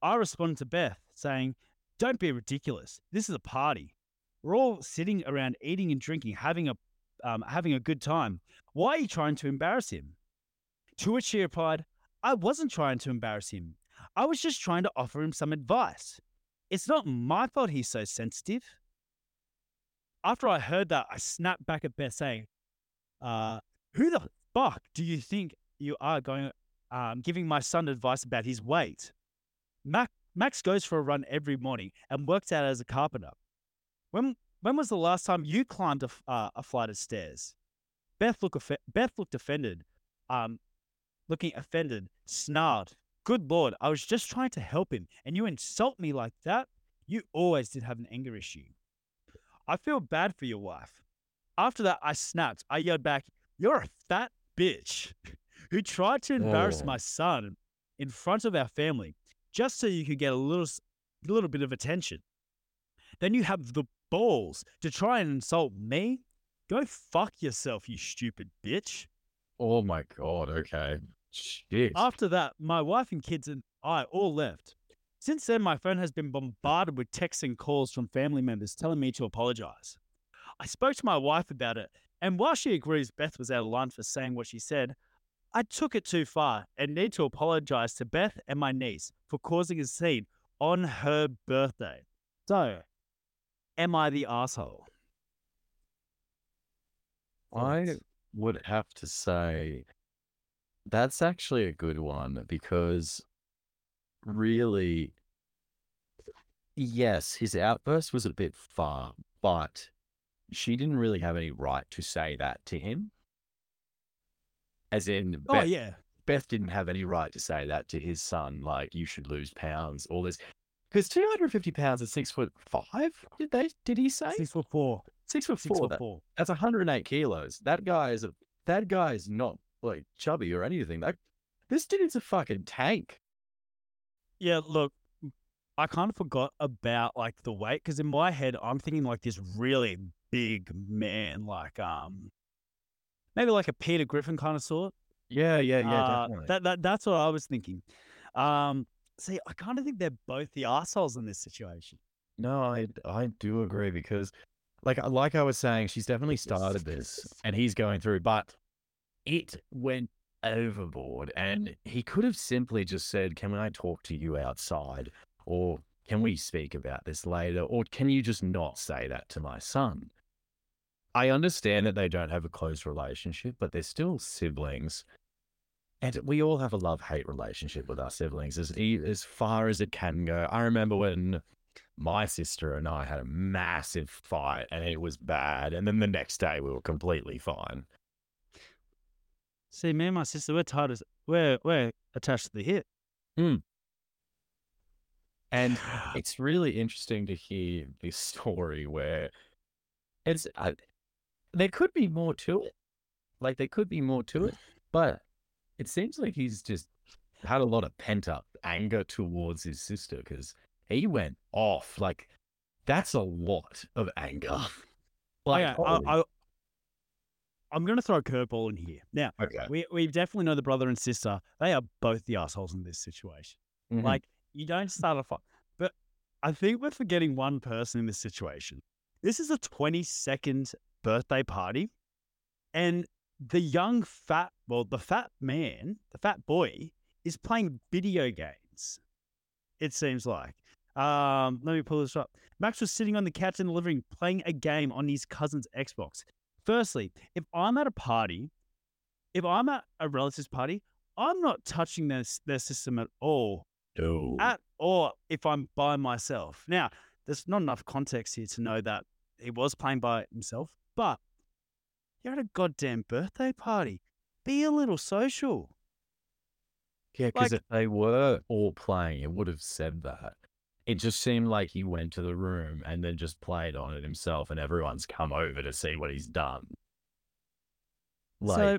S2: I responded to Beth, saying, Don't be ridiculous. This is a party. We're all sitting around eating and drinking, having a, um, having a good time. Why are you trying to embarrass him? To which she replied, I wasn't trying to embarrass him. I was just trying to offer him some advice. It's not my fault he's so sensitive. After I heard that, I snapped back at Beth, saying, uh, Who the fuck do you think you are going um, giving my son advice about his weight? Mac, Max goes for a run every morning and works out as a carpenter. When when was the last time you climbed a, uh, a flight of stairs? Beth looked Beth looked offended, um, looking offended, snarled. Good lord, I was just trying to help him, and you insult me like that. You always did have an anger issue. I feel bad for your wife. After that, I snapped. I yelled back, "You're a fat bitch who tried to embarrass
S1: Oh.
S2: my son in front of our family just so you could get a little, s- little bit of attention. Then you have the balls to try and insult me. Go fuck yourself, you stupid bitch.
S1: Oh my god. Okay. Shit.
S2: After that, my wife and kids and I all left. Since then, my phone has been bombarded with texts and calls from family members telling me to apologize. I spoke to my wife about it, and while she agrees Beth was out of line for saying what she said, I took it too far and need to apologize to Beth and my niece for causing a scene on her birthday. So, am I the asshole?
S1: I would have to say that's actually a good one because really, yes, his outburst was a bit far, but she didn't really have any right to say that to him. As in,
S2: Oh,
S1: Beth,
S2: yeah.
S1: Beth didn't have any right to say that to his son, like, you should lose pounds, all this. Because 250 pounds is six foot five, did they, did he say?
S2: Six foot four.
S1: Six foot
S2: Six
S1: four.
S2: foot
S1: that-
S2: four.
S1: that's 108 kilos. That guy is a that guy is not like chubby or anything. That this dude's a fucking tank.
S2: Yeah, look, I kind of forgot about like the weight because in my head I'm thinking like this really big man, like um, maybe like a Peter Griffin kind of sort.
S1: Yeah, yeah, yeah,
S2: Uh,
S1: definitely.
S2: That that that's what I was thinking. Um, see, I kind of think they're both the assholes in this situation.
S1: no, I I do agree because like like I was saying, she's definitely started this and he's going through, but it went overboard and he could have simply just said, Can I talk to you outside? Or can we speak about this later? Or can you just not say that to my son? I understand that they don't have a close relationship, but they're still siblings. And we all have a love hate relationship with our siblings as, as far as it can go. I remember when my sister and I had a massive fight and it was bad. And then the next day we were completely fine.
S2: See, me and my sister, we're tied as we're we're attached to the hip.
S1: And *sighs* it's really interesting to hear this story where it's uh, there could be more to it. Like there could be more to it, but it seems like he's just had a lot of pent up anger towards his sister because he went off. Like that's a lot of anger. *laughs* Like,
S2: Okay, I, I, I'm going to throw a curveball in here. Now,
S1: okay.
S2: we, we definitely know the brother and sister. They are both the assholes in this situation.
S1: Mhm.
S2: Like, you don't start a fight. But I think we're forgetting one person in this situation. This is a 22nd birthday party, and the young fat, well, the fat man, the fat boy, is playing video games. It seems like. Um, let me pull this up. Max was sitting on the couch in the living room playing a game on his cousin's Xbox. Firstly, if I'm at a party, if I'm at a relative's party, I'm not touching their, their system at all
S1: no.
S2: at or if I'm by myself. Now, there's not enough context here to know that he was playing by himself, but you're at a goddamn birthday party. Be a little social.
S1: Yeah, because
S2: Like-
S1: if they were all playing, it would have said that. It just seemed like he went to the room and then just played on it himself, and everyone's come over to see what he's done. Like,
S2: so,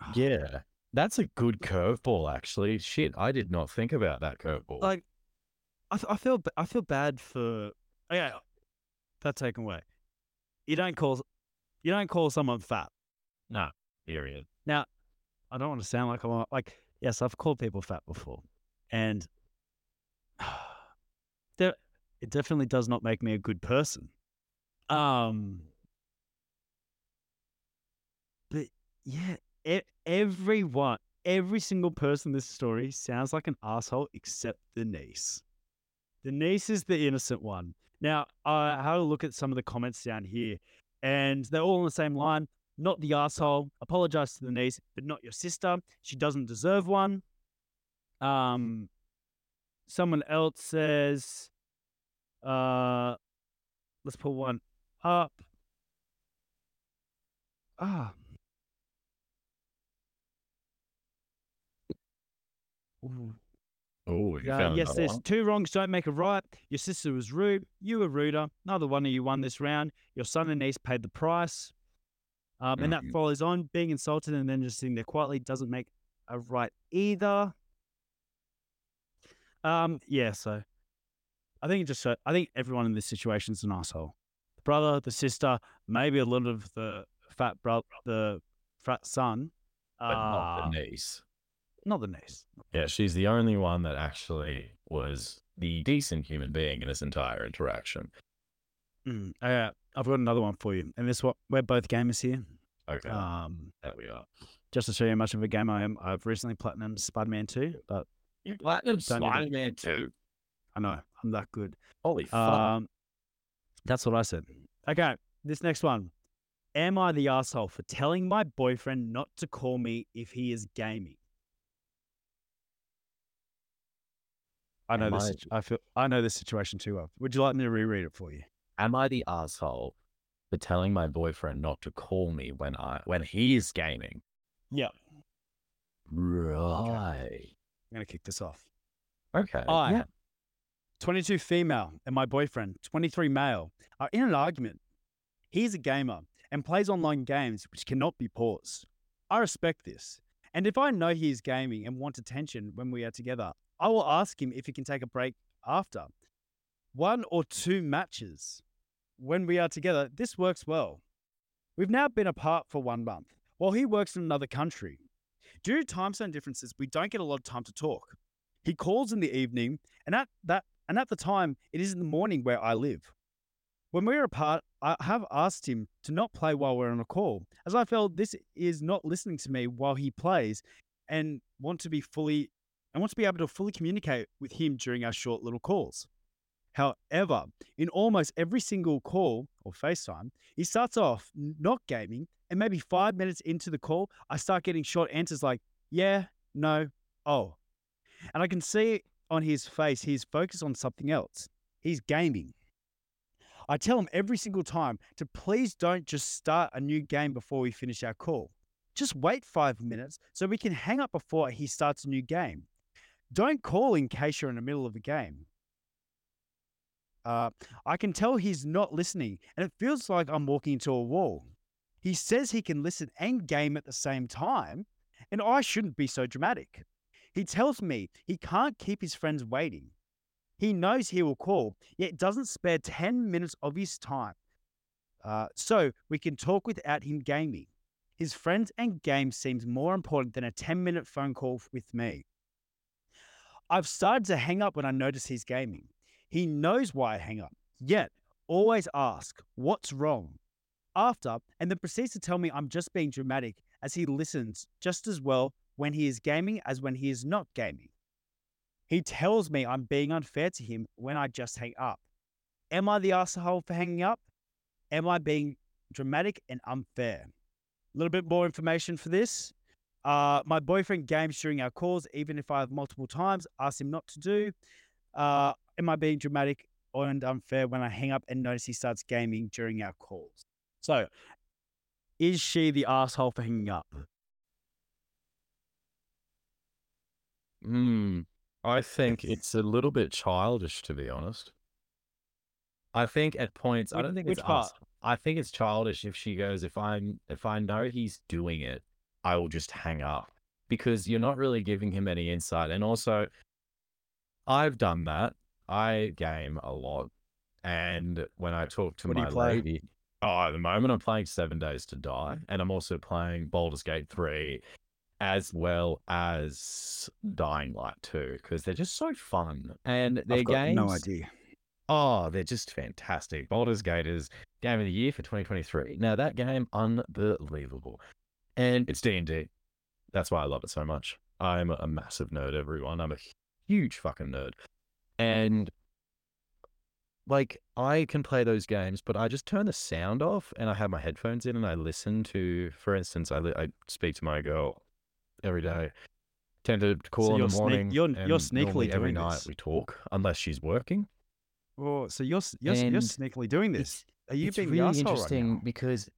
S2: *sighs*
S1: yeah, that's a good curveball, actually. Shit, I did not think about that curveball.
S2: like, I, th- I feel I feel bad for. oh, Yeah, that taken away. You don't call you don't call someone fat.
S1: no, period.
S2: Now, I don't want to sound like I'm like yes, I've called people fat before, and *sighs* there, it definitely does not make me a good person. Um, but yeah, e- everyone, every single person in this story sounds like an asshole except the niece. The niece is the innocent one. Now, I had a look at some of the comments down here, and they're all on the same line not the asshole. Apologize to the niece, but not your sister. She doesn't deserve one. Um, someone else says, uh, let's pull one up. Ah. Ooh.
S1: Oh,
S2: Uh, yes, there's
S1: one?
S2: two wrongs don't make a right. Your sister was rude. You were ruder. Neither one of you won this round. Your son and niece paid the price. Um, and that
S1: Mhm.
S2: follows on. Being insulted and then just sitting there quietly doesn't make a right either. Um, yeah, so I think it just I think everyone in this situation is an asshole. The brother, the sister, maybe a little of the fat brother, the fat son,
S1: but not
S2: uh,
S1: the niece.
S2: Not the niece.
S1: Yeah, she's the only one that actually was the decent human being in this entire interaction.
S2: Mm, uh, I've got another one for you, and this one we're both gamers here.
S1: Okay,
S2: Um,
S1: there we are.
S2: just to show you how much of a gamer I am, I've recently platinum Spider Man Two, but
S1: You platinum
S2: Don't need it.
S1: Spider Man too.
S2: I know I'm that good.
S1: Holy fuck!
S2: Um, that's what I said. Okay, this next one. Am I the asshole for telling my boyfriend not to call me if he is gaming? I know
S1: Am
S2: this.
S1: I-
S2: I feel. I know this situation too well. Would you like me to reread it for you?
S1: Am I the asshole for telling my boyfriend not to call me when I when he's gaming?
S2: Yeah.
S1: Right.
S2: I'm gonna kick this off.
S1: Okay.
S2: I,
S1: yeah.
S2: 22 female, and my boyfriend, 23 male, are in an argument. He's a gamer and plays online games which cannot be paused. I respect this. And if I know he is gaming and want attention when we are together, I will ask him if he can take a break after. One or two matches when we are together, this works well. We've now been apart for one month while he works in another country. Due to time zone differences, we don't get a lot of time to talk. He calls in the evening, and at that and at the time, it is in the morning where I live. When we are apart, I have asked him to not play while we're on a call, as I felt this is not listening to me while he plays, and want to be fully and want to be able to fully communicate with him during our short little calls. However, in almost every single call or FaceTime, he starts off not gaming, and maybe five minutes into the call, I start getting short answers like, yeah, no, oh. And I can see on his face he's focused on something else. He's gaming. I tell him every single time to please don't just start a new game before we finish our call. Just wait five minutes so we can hang up before he starts a new game. Don't call in case you're in the middle of a game. Uh, I can tell he's not listening, and it feels like I'm walking into a wall. He says he can listen and game at the same time, and I shouldn't be so dramatic. He tells me he can't keep his friends waiting. He knows he will call, yet doesn't spare 10 minutes of his time. Uh, so we can talk without him gaming. His friends and game seems more important than a 10 minute phone call with me. I've started to hang up when I notice he's gaming. He knows why I hang up, yet always ask, What's wrong? After, and then proceeds to tell me I'm just being dramatic as he listens just as well when he is gaming as when he is not gaming. He tells me I'm being unfair to him when I just hang up. Am I the asshole for hanging up? Am I being dramatic and unfair? A little bit more information for this. Uh, my boyfriend games during our calls, even if I have multiple times asked him not to do. Uh, am I being dramatic and unfair when I hang up and notice he starts gaming during our calls? So, is she the asshole for hanging up?
S1: Hmm. I think it's a little bit childish, to be honest. I think at points, I don't think
S2: which
S1: it's
S2: part?
S1: us. I think it's childish if she goes, if I'm, if I know he's doing it, I will just hang up because you're not really giving him any insight. And also, I've done that. I game a lot, and when I talk to
S2: What
S1: my lady, oh, at the moment I'm playing Seven Days to Die, and I'm also playing Baldur's Gate Three, as well as Dying Light 2, because they're just so fun. And their
S2: I've got
S1: games,
S2: no idea.
S1: oh, they're just fantastic. Baldur's Gate is game of the year for 2023. Now that game, unbelievable, and it's D and D. That's why I love it so much. I'm a massive nerd, everyone. I'm a huge fucking nerd, and like I can play those games, but I just turn the sound off and I have my headphones in and I listen to, for instance, I li- I speak to my girl every day. Tend to call in the
S2: sneak-
S1: morning.
S2: you're- you're sneakily
S1: every night
S2: this.
S1: we talk, unless she's working.
S2: Oh, so you're you're, you're sneakily doing this. Are you
S1: it's
S2: being
S1: really interesting
S2: right
S1: because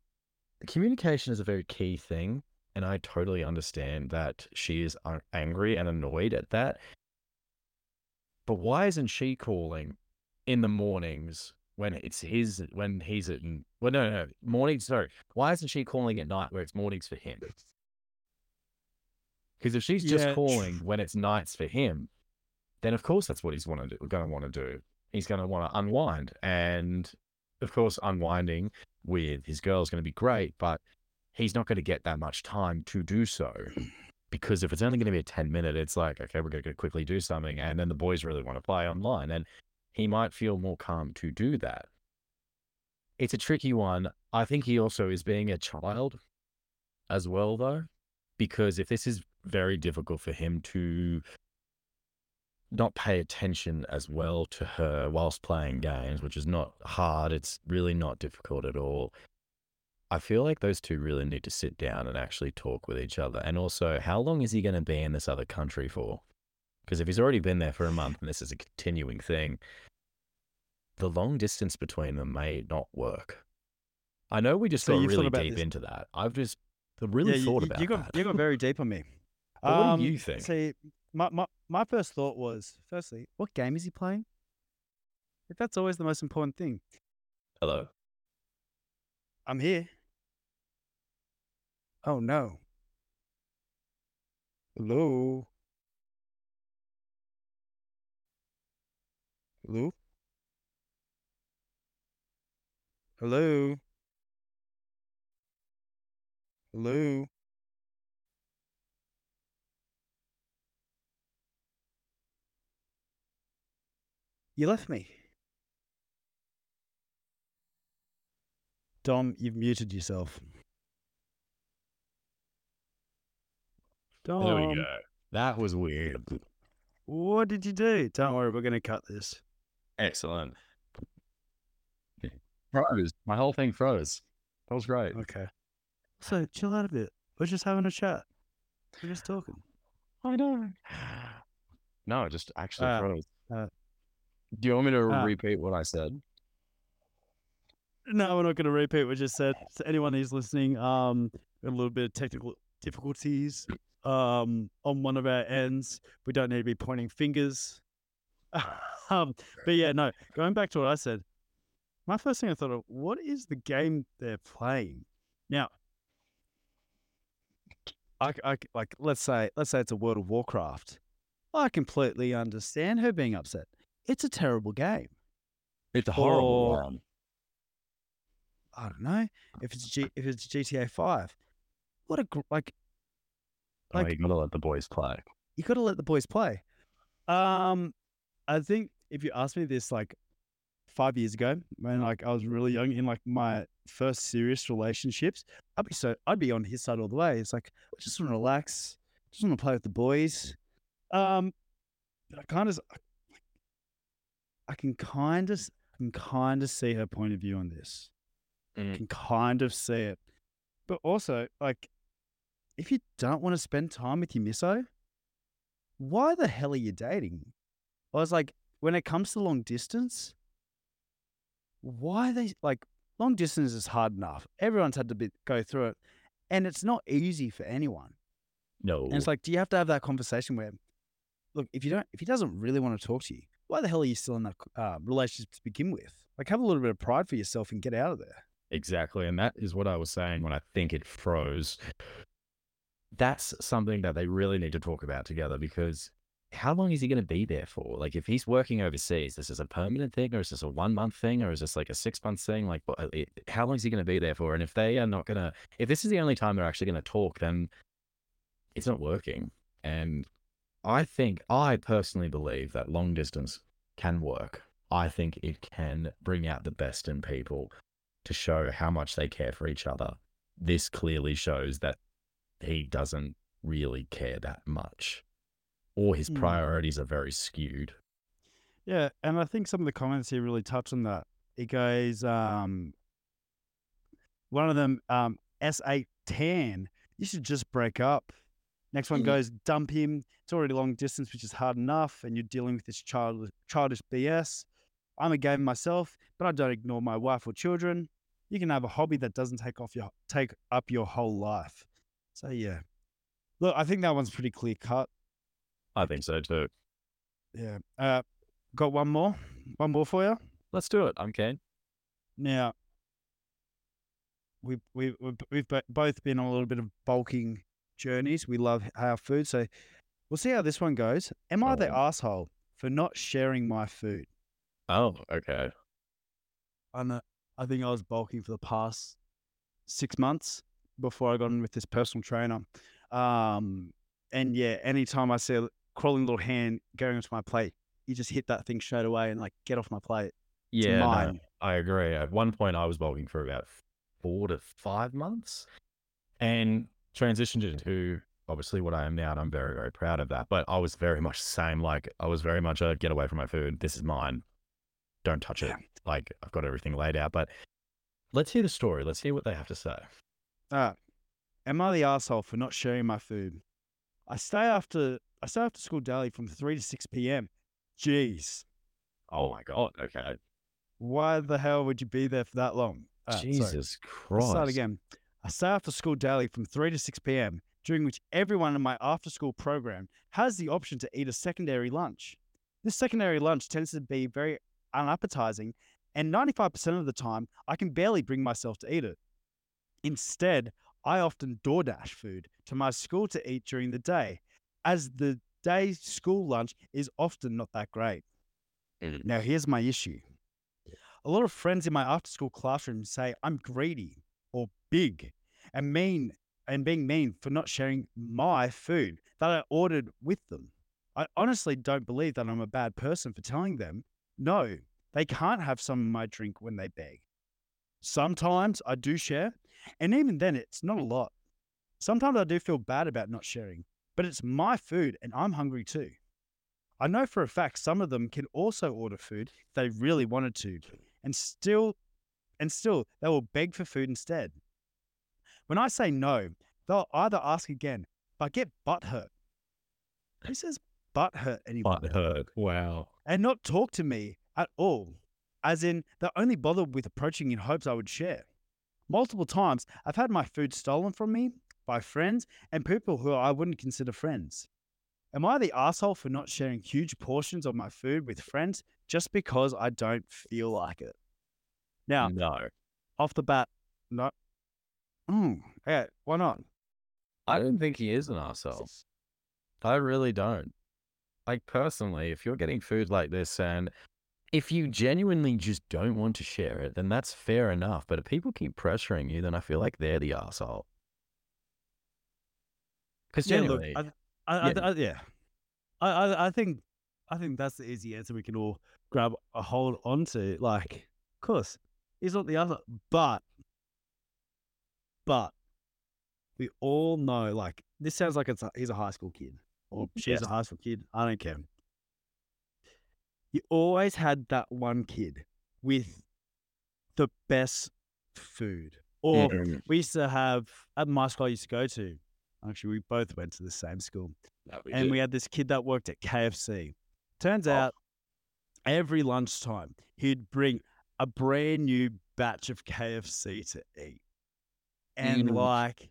S1: communication is a very key thing, and I totally understand that she is angry and annoyed at that. But why isn't she calling in the mornings when it's his when he's at well no no mornings sorry why isn't she calling at night where it's mornings for him? Because if she's just
S2: Yeah,
S1: calling when it's nights for him, then of course that's what he's want to do, going to want to do. He's going to want to unwind, and of course, unwinding with his girl is going to be great, but he's not going to get that much time to do so. *clears throat* Because if it's only going to be a 10 minute, it's like, okay, we're going to quickly do something. And then the boys really want to play online. And he might feel more calm to do that. It's a tricky one. I think he also is being a child as well, though, because if this is very difficult for him to not pay attention as well to her whilst playing games, which is not hard. It's really not difficult at all. I feel like those two really need to sit down and actually talk with each other. And also, how long is he going to be in this other country for? Because if he's already been there for a month and this is a continuing thing, the long distance between them may not work. I know we just
S2: So
S1: got really deep
S2: this-
S1: into that. I've just really
S2: Yeah,
S1: thought
S2: you,
S1: about
S2: you got
S1: that.
S2: you got very deep on me.
S1: But *laughs* what do
S2: Um,
S1: you think?
S2: See, my, my my first thought was, firstly, what game is he playing? If that's always the most important thing.
S1: Hello.
S2: I'm here. Oh no. Hello. Hello. Hello. Hello. You left me. Dom, you've muted yourself. Dom,
S1: There we go. That was weird.
S2: what did you do? Don't worry, we're going to cut this.
S1: Excellent. Froze. My whole thing froze. That was great.
S2: Okay. So chill out a bit. We're just having a chat. We're just talking.
S1: I know. No, it just actually
S2: Uh,
S1: froze.
S2: uh,
S1: Do you want me to
S2: uh,
S1: repeat what I said?
S2: No, we're not going to repeat what we just said. To anyone who's listening, um, a little bit of technical difficulties um, on one of our ends. We don't need to be pointing fingers. *laughs* um, but yeah, no, going back to what I said, my first thing I thought of, what is the game they're playing? Now, I, I, like, let's say, let's say it's a World of Warcraft. I completely understand her being upset. It's a terrible game.
S1: It's a
S2: horrible
S1: one.
S2: I don't know if it's G, if it's GTA Five. What a gr- like
S1: Oh,
S2: Like-
S1: you gotta let the boys play.
S2: you got to let the boys play. Um, I think if you asked me this like five years ago, when like I was really young in like my first serious relationships, I'd be so I'd be on his side all the way. It's like I just want to relax, just want to play with the boys. Um, but I kind of, I can kind of, can kind of see her point of view on this.
S1: Mm.
S2: Can kind of see it, but also like, if you don't want to spend time with your misso, why the hell are you dating? I was like, when it comes to long distance, why they like long distance is hard enough. Everyone's had to be, go through it, and it's not easy for anyone.
S1: No.
S2: And it's like, do you have to have that conversation where, look, if you don't, if he doesn't really want to talk to you, why the hell are you still in that uh, relationship to begin with? Like, have a little bit of pride for yourself and get out of there.
S1: Exactly. And that is what I was saying when I think it froze. That's something that they really need to talk about together because how long is he going to be there for? Like, if he's working overseas, this is a permanent thing or is this a one month thing or is this like a six month thing? Like, it- how long is he going to be there for? And if they are not going to, if this is the only time they're actually going to talk, then it's not working. And I think, I personally believe that long distance can work. I think it can bring out the best in people to show how much they care for each other. This clearly shows that he doesn't really care that much, or his
S2: Hmm.
S1: priorities are very skewed.
S2: Yeah, and I think some of the comments here really touch on that. It goes, um, one of them, um, S8 tan, you should just break up. Next one
S1: Mm.
S2: goes, dump him. It's already long distance, which is hard enough, and you're dealing with this child, childish BS. I'm a gamer myself, but I don't ignore my wife or children. You can have a hobby that doesn't take off your take up your whole life. So yeah, look, I think that one's pretty clear cut.
S1: I think so too.
S2: Yeah. Uh, got one more, one more for you.
S1: Let's do it. I'm keen.
S2: Now, we've we've we've, we've both been on a little bit of bulking journeys. We love our food, so we'll see how this one goes. Am I the
S1: Oh.
S2: asshole for not sharing my food?
S1: Oh, okay.
S2: I know. I think I was bulking for the past six months before I got in with this personal trainer. Um, and yeah, anytime I see a crawling little hand going onto my plate, you just hit that thing straight away and like get off my plate. It's
S1: Yeah, no,
S2: mine.
S1: I agree. At one point, I was bulking for about four to five months and transitioned into obviously what I am now. And I'm very, very proud of that. But I was very much the same. Like, I was very much a get away from my food. This is mine. Don't touch it. Like, I've got everything laid out. But let's hear the story. Let's hear what they have to say.
S2: Uh, am I the asshole for not sharing my food? I stay after I stay after school daily from three to six p.m. Jeez,
S1: Oh my God. Okay.
S2: why the hell would you be there for that long? Uh, sorry.
S1: Jesus
S2: Let's
S1: Christ.
S2: start again. I stay after school daily from 3 to 6 p.m., during which everyone in my after school program has the option to eat a secondary lunch. This secondary lunch tends to be very unappetizing, and 95% of the time, I can barely bring myself to eat it. Instead, I often DoorDash food to my school to eat during the day, as the day's school lunch is often not that great.
S1: Mm.
S2: Now, here's my issue. A lot of friends in my after school classroom say I'm greedy or big and mean and being mean for not sharing my food that I ordered with them. I honestly don't believe that I'm a bad person for telling them, no, they can't have some of my drink when they beg. Sometimes I do share, and even then, it's not a lot. Sometimes I do feel bad about not sharing, but it's my food and I'm hungry too. I know for a fact some of them can also order food if they really wanted to, and still, and still they will beg for food instead. When I say no, they'll either ask again, but get butt hurt. Who says butt hurt anymore?
S1: Butt hurt. Wow.
S2: And not talk to me at all. As in, they're only bothered with approaching in hopes I would share. Multiple times, I've had my food stolen from me by friends and people who I wouldn't consider friends. Am I the asshole for not sharing huge portions of my food with friends just because I don't feel like it? Now,
S1: No.
S2: off the bat, no. Mm, yeah, why not?
S1: I don't think he is an asshole. I really don't. Like personally, if you're getting food like this and if you genuinely just don't want to share it, then that's fair enough. But if people keep pressuring you, then I feel like they're the asshole. Because
S2: Yeah, look,
S1: genuinely,
S2: I, I, I,
S1: Yeah.
S2: I, yeah, I, I, I think, I think that's the easy answer we can all grab a hold onto. Like, of course, he's not the other, but, but, we all know. Like, this sounds like it's a, he's a high school kid or *laughs* she's
S1: Yes.
S2: a high school kid. I don't care. You always had that one kid with the best food, or
S1: Mm,
S2: we used to have at my school I used to go to. Actually, we both went to the same school,
S1: we
S2: and we had this kid that worked at KFC. Turns
S1: Oh.
S2: out, every lunchtime he'd bring a brand new batch of KFC to eat, and
S1: Mm.
S2: like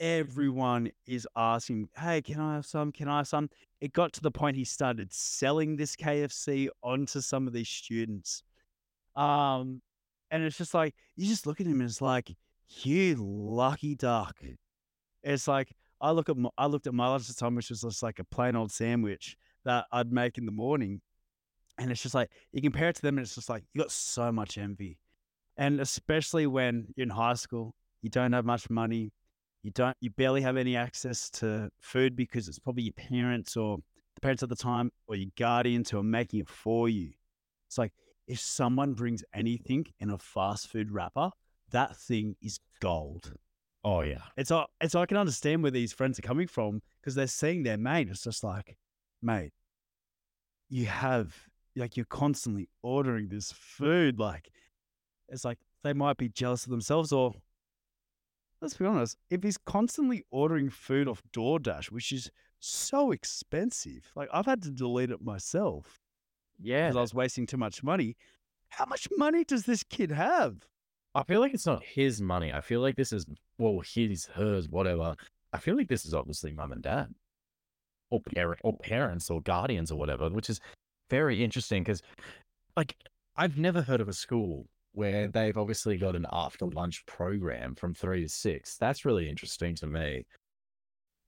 S2: everyone is asking, "Hey, can I have some? Can I have some?" It got to the point he started selling this KFC onto some of these students. Um, and it's just like you just look at him and it's like, you lucky duck. It's like I look at my, I looked at my lunch at the time, which was just like a plain old sandwich that I'd make in the morning, and it's just like you compare it to them, and it's just like you got so much envy, and especially when you're in high school, you don't have much money, you don't, you barely have any access to food because it's probably your parents or the parents at the time or your guardians who are making it for you. It's like if someone brings anything in a fast food wrapper, that thing is gold.
S1: Oh yeah.
S2: It's all, it's I can understand where these friends are coming from because they're seeing their mate. It's just like, mate, you have like you're constantly ordering this food. Like, it's like they might be jealous of themselves, or let's be honest, if he's constantly ordering food off DoorDash, which is so expensive, like I've had to delete it myself
S1: Yeah.
S2: because I was wasting too much money. How much money does this kid have?
S1: I feel like it's not his money. I feel like this is well, his, hers, whatever. I feel like this is obviously mum and dad, or parent, or parents, or guardians, or whatever, which is very interesting because, like, I've never heard of a school where they've obviously got an after lunch program from three to six. That's really interesting to me.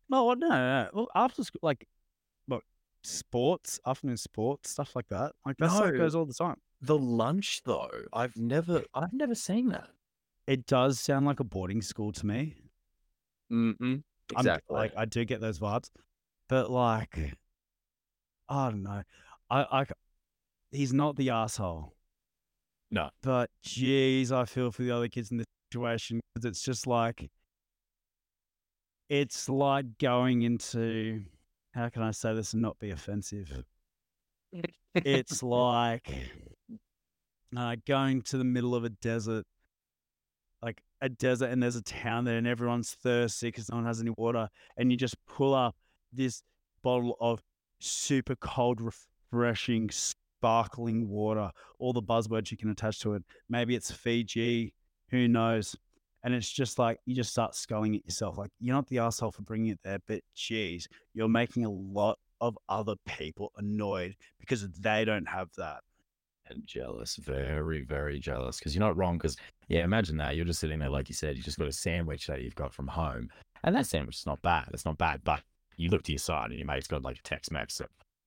S2: No, no. Well, after school, like, what, sports, afternoon sports, stuff like that. Like, that stuff
S1: No.
S2: goes all the time.
S1: The lunch though, I've never, I've never seen that.
S2: It does sound like a boarding school to me.
S1: Mm-mm.
S2: I'm- like, I do get those vibes. But, like, I don't know. I, I he's not the asshole.
S1: No.
S2: But, geez, I feel for the other kids in this situation because it's just like, it's like going into, how can I say this and not be offensive? it's like uh, going to the middle of a desert, like a desert, and there's a town there, and everyone's thirsty because no one has any water, and you just pull up this bottle of super cold, refreshing, sparkling water, all the buzzwords you can attach to it. Maybe it's Fiji, who knows? And it's just like you just start sculling it yourself. Like you're not the asshole for bringing it there, but geez, you're making a lot of other people annoyed because they don't have that.
S1: and jealous, very, very jealous. Because you're not wrong. Because yeah, imagine that you're just sitting there, like you said, you just got a sandwich that you've got from home, and that sandwich is not bad. It's not bad, but you look to your side and your mate's got like a Tex-Mex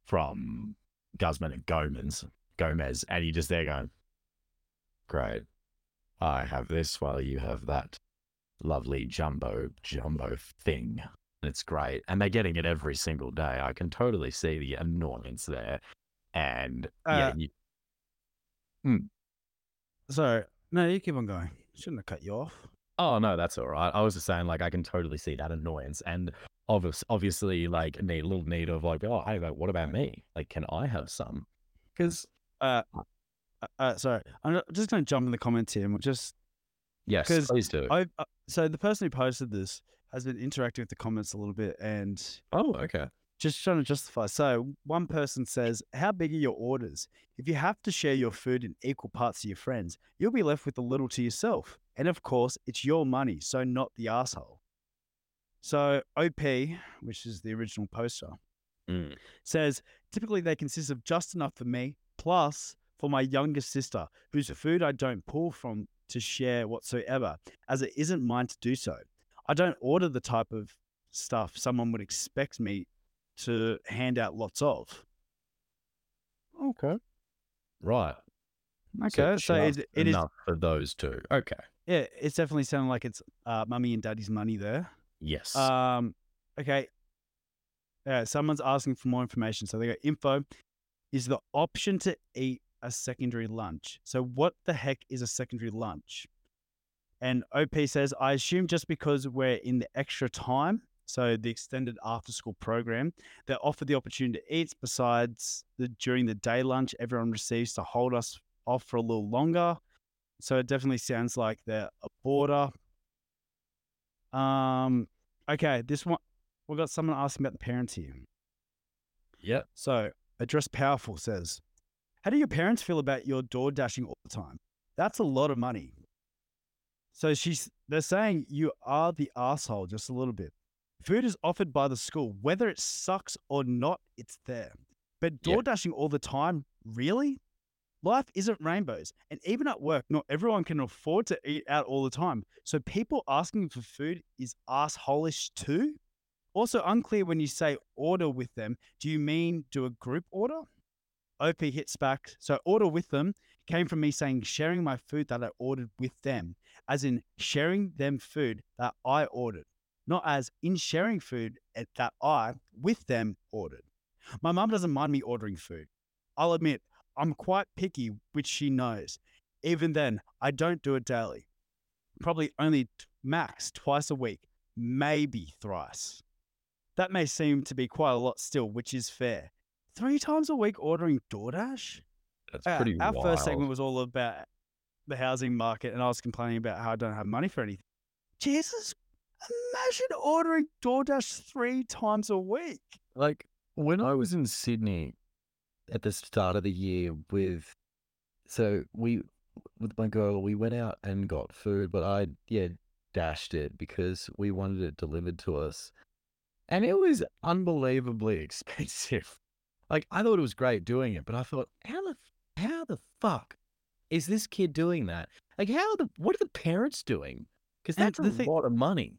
S1: from Guzman and Gomez, Gomez, and you're just there going, "Great, I have this while you have that lovely jumbo jumbo thing." And it's great, and they're getting it every single day. I can totally see the annoyance there, and yeah,
S2: Uh,
S1: you,
S2: So no, you keep on going. Shouldn't have cut you off.
S1: Oh no, that's all right. I was just saying, like, I can totally see that annoyance, and obvious, obviously, like, need a little need of like, oh, hey, like, what about me? Like, can I have some? Because
S2: Uh, uh, uh, sorry, I'm just going to jump in the comments here and we'll just
S1: yes, please do.
S2: I uh, so the person who posted this has been interacting with the comments a little bit and
S1: oh, okay.
S2: just trying to justify. So one person says, "How big are your orders? If you have to share your food in equal parts to your friends, you'll be left with a little to yourself. And of course, it's your money, so not the asshole." So OP, which is the original poster,
S1: Mm.
S2: says typically they consist of just enough for me plus for my younger sister whose food I don't pull from to share whatsoever as it isn't mine to do so. I don't order the type of stuff someone would expect me to hand out lots of.
S1: Okay. Right.
S2: Okay, so
S1: just
S2: it, it is
S1: enough for those two. Okay.
S2: yeah, it's definitely sounding like it's uh, mummy and daddy's money there.
S1: Yes.
S2: Um, okay. Yeah, someone's asking for more information. So they got info is the option to eat a secondary lunch. So what the heck is a secondary lunch? And OP says, I assume just because we're in the extra time, so the extended after school program, they're offered the opportunity to eat besides the during the day lunch everyone receives to hold us off for a little longer. So it definitely sounds like they're a border. Um, okay, this one we've got someone asking about the parents here.
S1: yep.
S2: So Address Powerful says, How do your parents feel about your door dashing all the time? That's a lot of money. So she's they're saying you are the asshole just a little bit. Food is offered by the school, whether it sucks or not, it's there. But
S1: Yeah.
S2: door dashing all the time, really? Life isn't rainbows. And even at work, not everyone can afford to eat out all the time. So people asking for food is assholish too? Also unclear when you say order with them. Do you mean do a group order? OP hits back. So order with them came from me saying sharing my food that I ordered with them, as in sharing them food that I ordered, not as in sharing food that I with them ordered. My mum doesn't mind me ordering food. I'll admit I'm quite picky, which she knows. Even then, I don't do it daily. Probably only t- max twice a week, maybe thrice. That may seem to be quite a lot still, which is fair. Three times a week ordering DoorDash?
S1: That's
S2: Uh,
S1: pretty
S2: our
S1: wild.
S2: first segment was all about the housing market, and I was complaining about how I don't have money for anything. Jesus, imagine ordering DoorDash three times a week.
S1: like when I was in Sydney at the start of the year with so we with my girl we went out and got food but I yeah dashed it because we wanted it delivered to us. And it was unbelievably *laughs* expensive. Like I thought it was great doing it but I thought how the how the fuck is this kid doing that? Like how the what are the parents doing? Because that's
S2: the
S1: a
S2: thing-
S1: lot of money.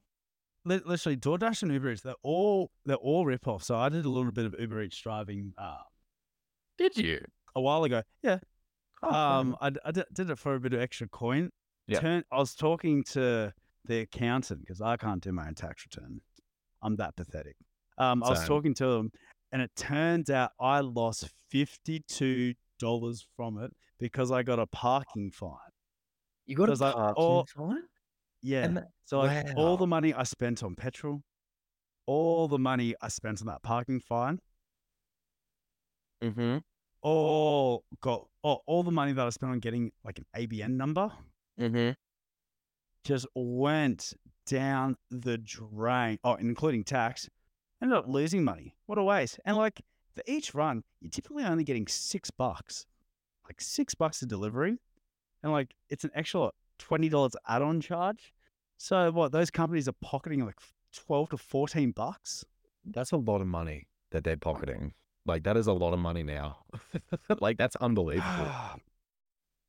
S2: Literally, DoorDash and Uber Eats, they're all they're all rip-offs. So I did a little bit of Uber Eats driving uh,
S1: did you
S2: a while ago. Yeah,
S1: Oh,
S2: um, I, I did, it for a bit of extra coin.
S1: Yeah.
S2: Turn, I was talking to the accountant because I can't do my own tax return. I'm that pathetic. Um, I was talking to him, and it turns out I lost fifty-two dollars from it because I got a parking fine.
S1: you got a parking
S2: all-
S1: fine
S2: Yeah.
S1: That-
S2: so like all the money I spent on petrol, all the money I spent on that parking fine,
S1: Mm-hmm.
S2: all got all, all the money that I spent on getting like an ABN number.
S1: Mm-hmm.
S2: just went down the drain. Oh, including tax. Ended up losing money. What a waste. And like for each run, you're typically only getting six bucks. Like six bucks a delivery. And like it's an extra twenty dollars add-on charge. So what those companies are pocketing like twelve to fourteen bucks.
S1: That's a lot of money that they're pocketing. Like that is a lot of money now. *laughs* like that's unbelievable. Ah.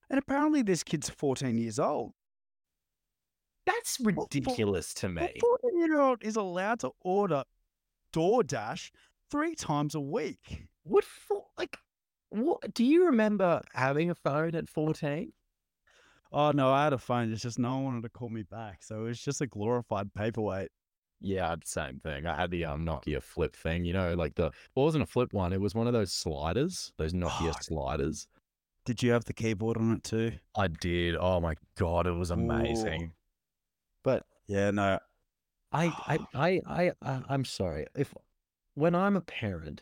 S2: and apparently this kid's 14 years old.
S1: That's ridiculous to
S2: A
S1: me.
S2: 14 year old is allowed to order DoorDash three times a week.
S1: What for? Like, what? Do you remember having a phone at fourteen?
S2: Oh no, I had a phone. It's just no one wanted to call me back, so it was just a glorified paperweight.
S1: Yeah, same thing. I had the um, Nokia flip thing. You know, like the well, it wasn't a flip one. It was one of those sliders, those Nokia
S2: Oh,
S1: sliders.
S2: Did you have the keyboard on it too?
S1: I did. Oh my god, it was amazing. But
S2: Yeah, no.
S1: I, I, *sighs* I, I, I, I'm sorry. If when I'm a parent,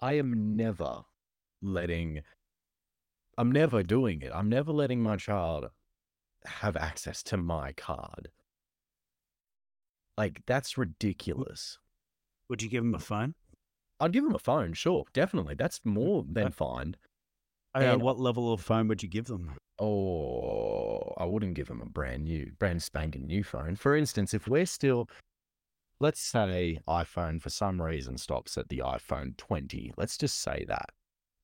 S1: I am never letting. I'm never doing it. I'm never letting my child have access to my card. Like that's ridiculous.
S2: Would you give him a phone?
S1: I'd give him a phone, sure, definitely. That's more than fine.
S2: Yeah,
S1: And-
S2: what level of phone would you give them?
S1: Oh, I wouldn't give him a brand new, brand spanking new phone. For instance, if we're still, let's say iPhone for some reason stops at the iPhone 20, let's just say that.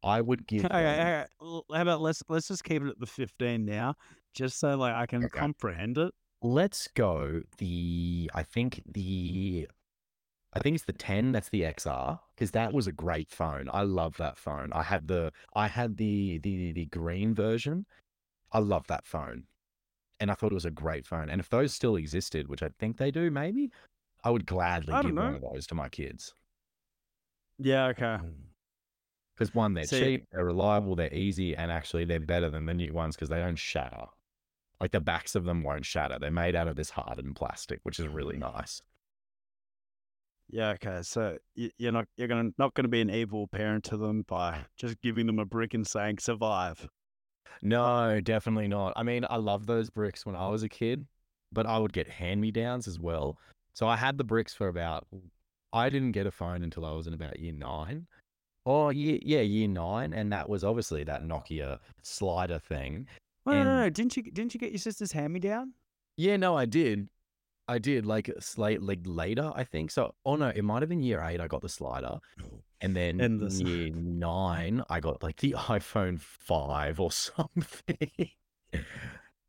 S1: I would *laughs* give
S2: Okay,
S1: them,
S2: okay. How about let's let's just keep it at the 15 now, just so like I can
S1: Okay.
S2: comprehend it.
S1: Let's go the, I think the, I think it's the 10. That's the XR because that was a great phone. I love that phone. I had the I had the the the green version. I love that phone, and I thought it was a great phone. And if those still existed, which I think they do, maybe I would gladly
S2: I
S1: give
S2: don't
S1: one of those to my kids.
S2: Yeah, okay. Mm.
S1: Because one, they're
S2: See-
S1: cheap, they're reliable, they're easy, and actually they're better than the new ones because they don't shatter. Like the backs of them won't shatter. They're made out of this hardened plastic, which is really mm. nice.
S2: Yeah, okay. So you're not you're gonna not gonna be an evil parent to them by just giving them a brick and saying survive.
S1: No, definitely not. I mean, I love those bricks when I was a kid, but I would get hand me downs as well. So I had the bricks for about, I didn't get a phone until I was in about year nine. Oh, year, yeah, year nine. And that was obviously that Nokia slider thing.
S2: No, no,
S1: And-
S2: no, no. Didn't you didn't you get your sister's hand me down?
S1: Yeah, no, I did. I did like late, like later, I think. So, oh no, it might have been year eight. I got the slider, oh, and then
S2: And the
S1: in year nine, I got like the *laughs* iPhone five or *laughs* something.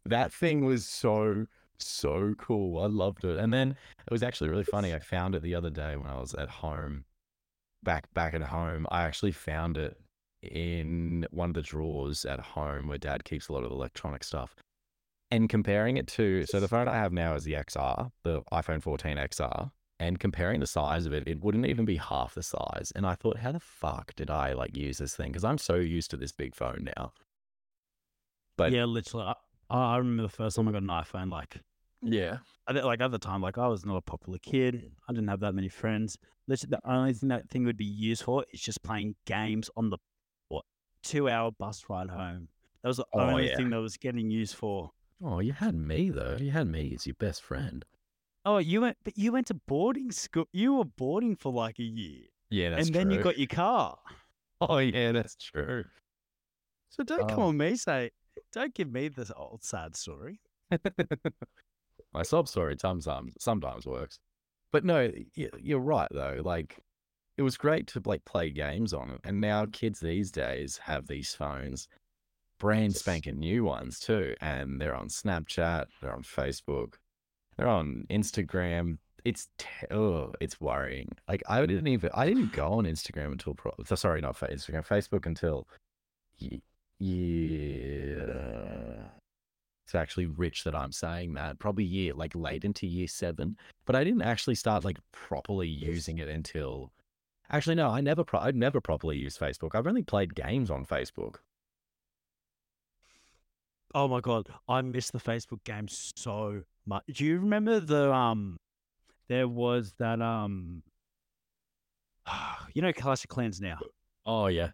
S1: that thing was so so cool. I loved it. And then it was actually really funny. I found it the other day when I was at home, back back at home. I actually found it in one of the drawers at home where Dad keeps a lot of electronic stuff and comparing it to so the phone I have now is the XR, the iPhone 14 XR, and comparing the size of it, it wouldn't even be half the size. And I thought, how the fuck did I like use this thing? Because I'm so used to this big phone now. But
S2: yeah, literally. I, I remember the first time I got an iPhone. Like,
S1: yeah,
S2: I like at the time, like I was not a popular kid. I didn't have that many friends. Literally, the only thing that thing would be used for is just playing games on the two hour bus ride home. That was the
S1: Oh,
S2: only
S1: yeah.
S2: thing that was getting used for.
S1: Oh, you had me though. You had me as your best friend.
S2: Oh, you went, but you went to boarding school. You were boarding for like a year,
S1: Yeah, that's
S2: and then you got your car. *laughs*
S1: Oh yeah, that's true.
S2: So don't come
S1: Oh.
S2: on me say, don't give me this old sad story. *laughs*
S1: My sob story sometimes sometimes works, but no, you're right though. Like, it was great to like play games on it, and now kids these days have these phones, brand spanking new ones too, and they're on Snapchat, they're on Facebook, they're on Instagram. It's te- oh, it's worrying. Like I didn't even I didn't go on Instagram until pro- sorry, not Fa- Instagram, Facebook until ye- yeah. It's actually rich that I'm saying that. Probably year like late into year seven, but I didn't actually start like properly using it until. Actually, no, I never. Pro- I've never properly used Facebook. I've only played games on Facebook.
S2: Oh my god, I miss the Facebook game so much. Do you remember the um? There was that um. *sighs* You know Clash of Clans now.
S1: Oh yeah.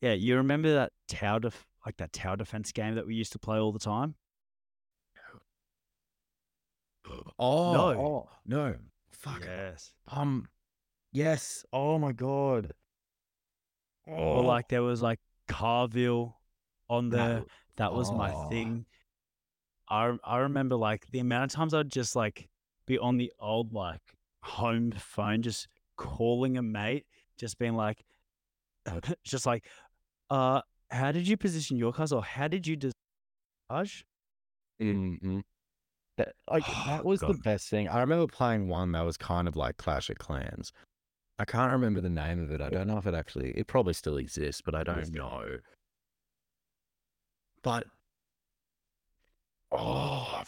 S2: Yeah, you remember that tower def- like that tower defense game that we used to play all the time? *gasps*
S1: Oh
S2: No.
S1: oh, no. Fuck.
S2: Yes.
S1: Um. Yes. Oh my god. Oh,
S2: Or like there was like Carville on there. That was my
S1: Oh.
S2: thing. I I remember like the amount of times I'd just like be on the old like home phone, just calling a mate, just being like, *laughs* just like, uh, how did you position your cars, or how did you discharge?
S1: Mhm. That, like *sighs*
S2: Oh,
S1: that was the best thing. I remember playing one that was kind of like Clash of Clans. I can't remember the name of it. I don't know if it actually. It probably still exists, but I don't know. But oh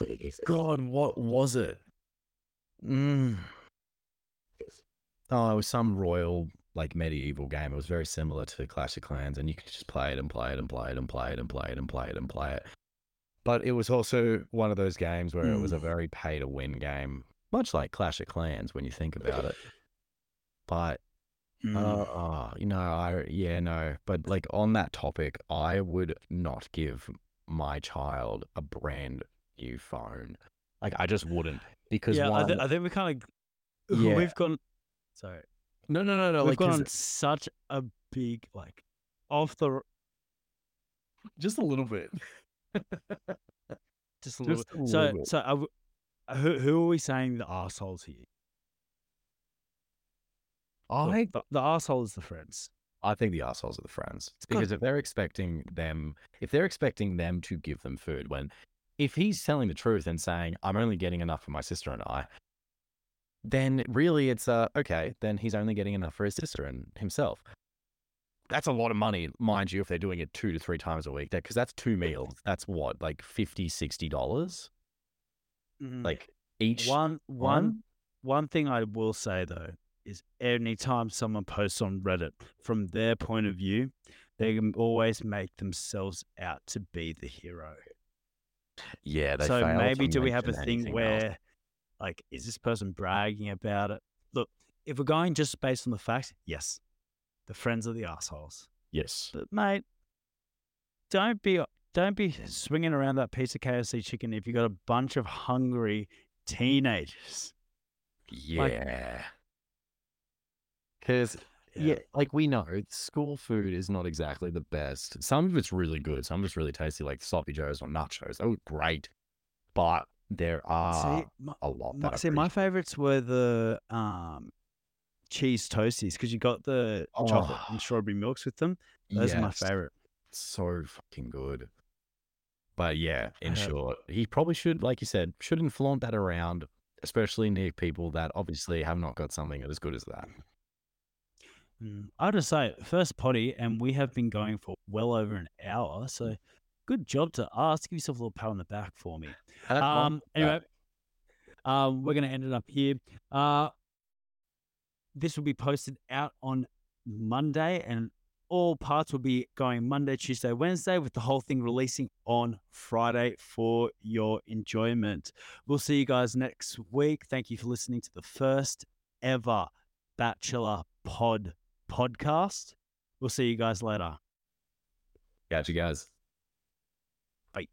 S1: God, what was it? Mm. Oh, it was some royal like medieval game. It was very similar to Clash of Clans, and you could just play it and play it and play it and play it and play it and play it and play it. But it was also one of those games where it was a very pay to win game, much like Clash of Clans when you think about it. But
S2: Mm.
S1: uh, you know, I yeah, no. But like on that topic, I would not give my child a brand new phone. Like I just wouldn't because
S2: yeah, I,
S1: one,
S2: th- I think we kind of *laughs*
S1: Yeah.
S2: we've gone. Sorry,
S1: no, no, no, no.
S2: we've
S1: Like
S2: gone on such a big like off the *laughs*
S1: just a little bit. *laughs*
S2: just a little.
S1: Just
S2: bit.
S1: a
S2: so
S1: bit.
S2: so who who are we saying the assholes here?
S1: I
S2: the, the asshole is the friends.
S1: I think the assholes are the friends because if they're expecting them, if they're expecting them to give them food, when if he's telling the truth and saying I'm only getting enough for my sister and I, then really it's uh okay, then he's only getting enough for his sister and himself. That's a lot of money, mind you, if they're doing it two to three times a week. Because that's two meals. That's what, like 50 dollars,
S2: Mhm.
S1: like each.
S2: one one one thing I will say though is anytime someone posts on Reddit from their point of view, they can always make themselves out to be the hero.
S1: yeah, they
S2: so maybe do we have a thing
S1: anything else.
S2: where like is this person bragging about it? Look, if we're going just based on the facts, yes. The friends are the assholes.
S1: Yes.
S2: But mate, don't be don't be swinging around that piece of KFC chicken if you've got a bunch of hungry teenagers. Like-
S1: Yeah. Because, yeah. like we know, school food is not exactly the best. Some of it's really good. Some of it's really tasty, like sloppy joes or nachos. Were great. But there are
S2: see, my,
S1: a lot
S2: my, see, my favorites were the um, cheese toasties because you got the chocolate
S1: Oh.
S2: and strawberry milks with them. Those are my favorite.
S1: so fucking good. But yeah, in
S2: Uh,
S1: short, he probably should, like you said, shouldn't flaunt that around, especially near people that obviously have not got something as good as that.
S2: Mm, I just say first potty, and we have been going for well over an hour. So good job to us. Give yourself a little pat on the back for me. Um, anyway, um, we're gonna end it up here. Uh, this will be posted out on Monday, and all parts will be going Monday, Tuesday, Wednesday, with the whole thing releasing on Friday for your enjoyment. We'll see you guys next week. Thank you for listening to the first ever Bachelor Pod podcast. We'll see you guys later.
S1: Catch you guys.
S2: Bye.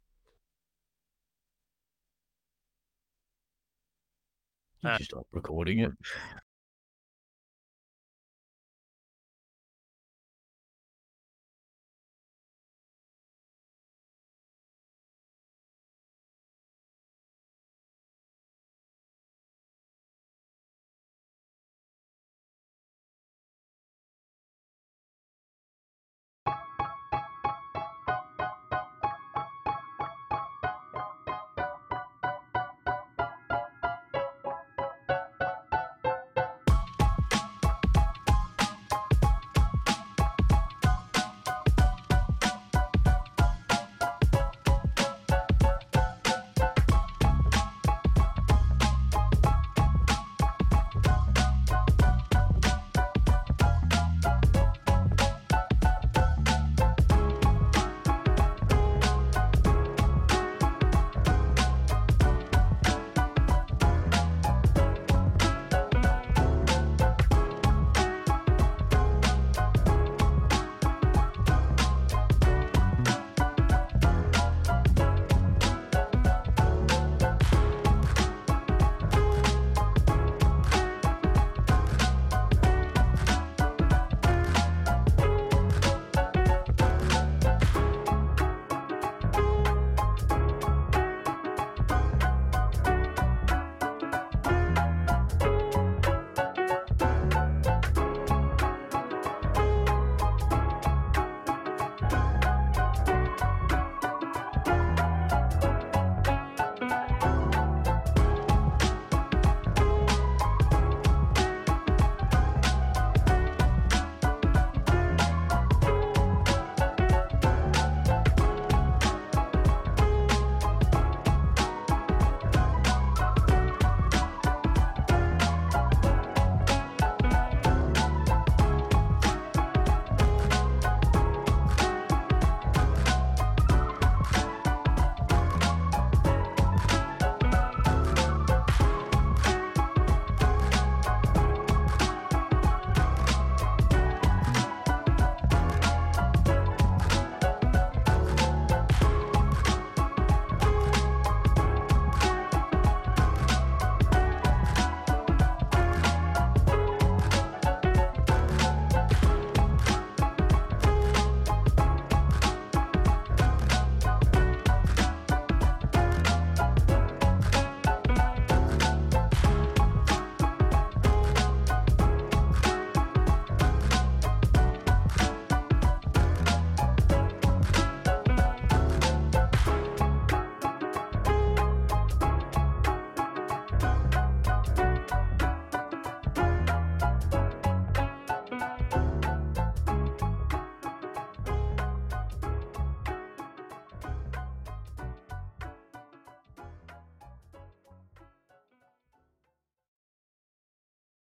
S1: You
S2: Uh,
S1: just stop recording it.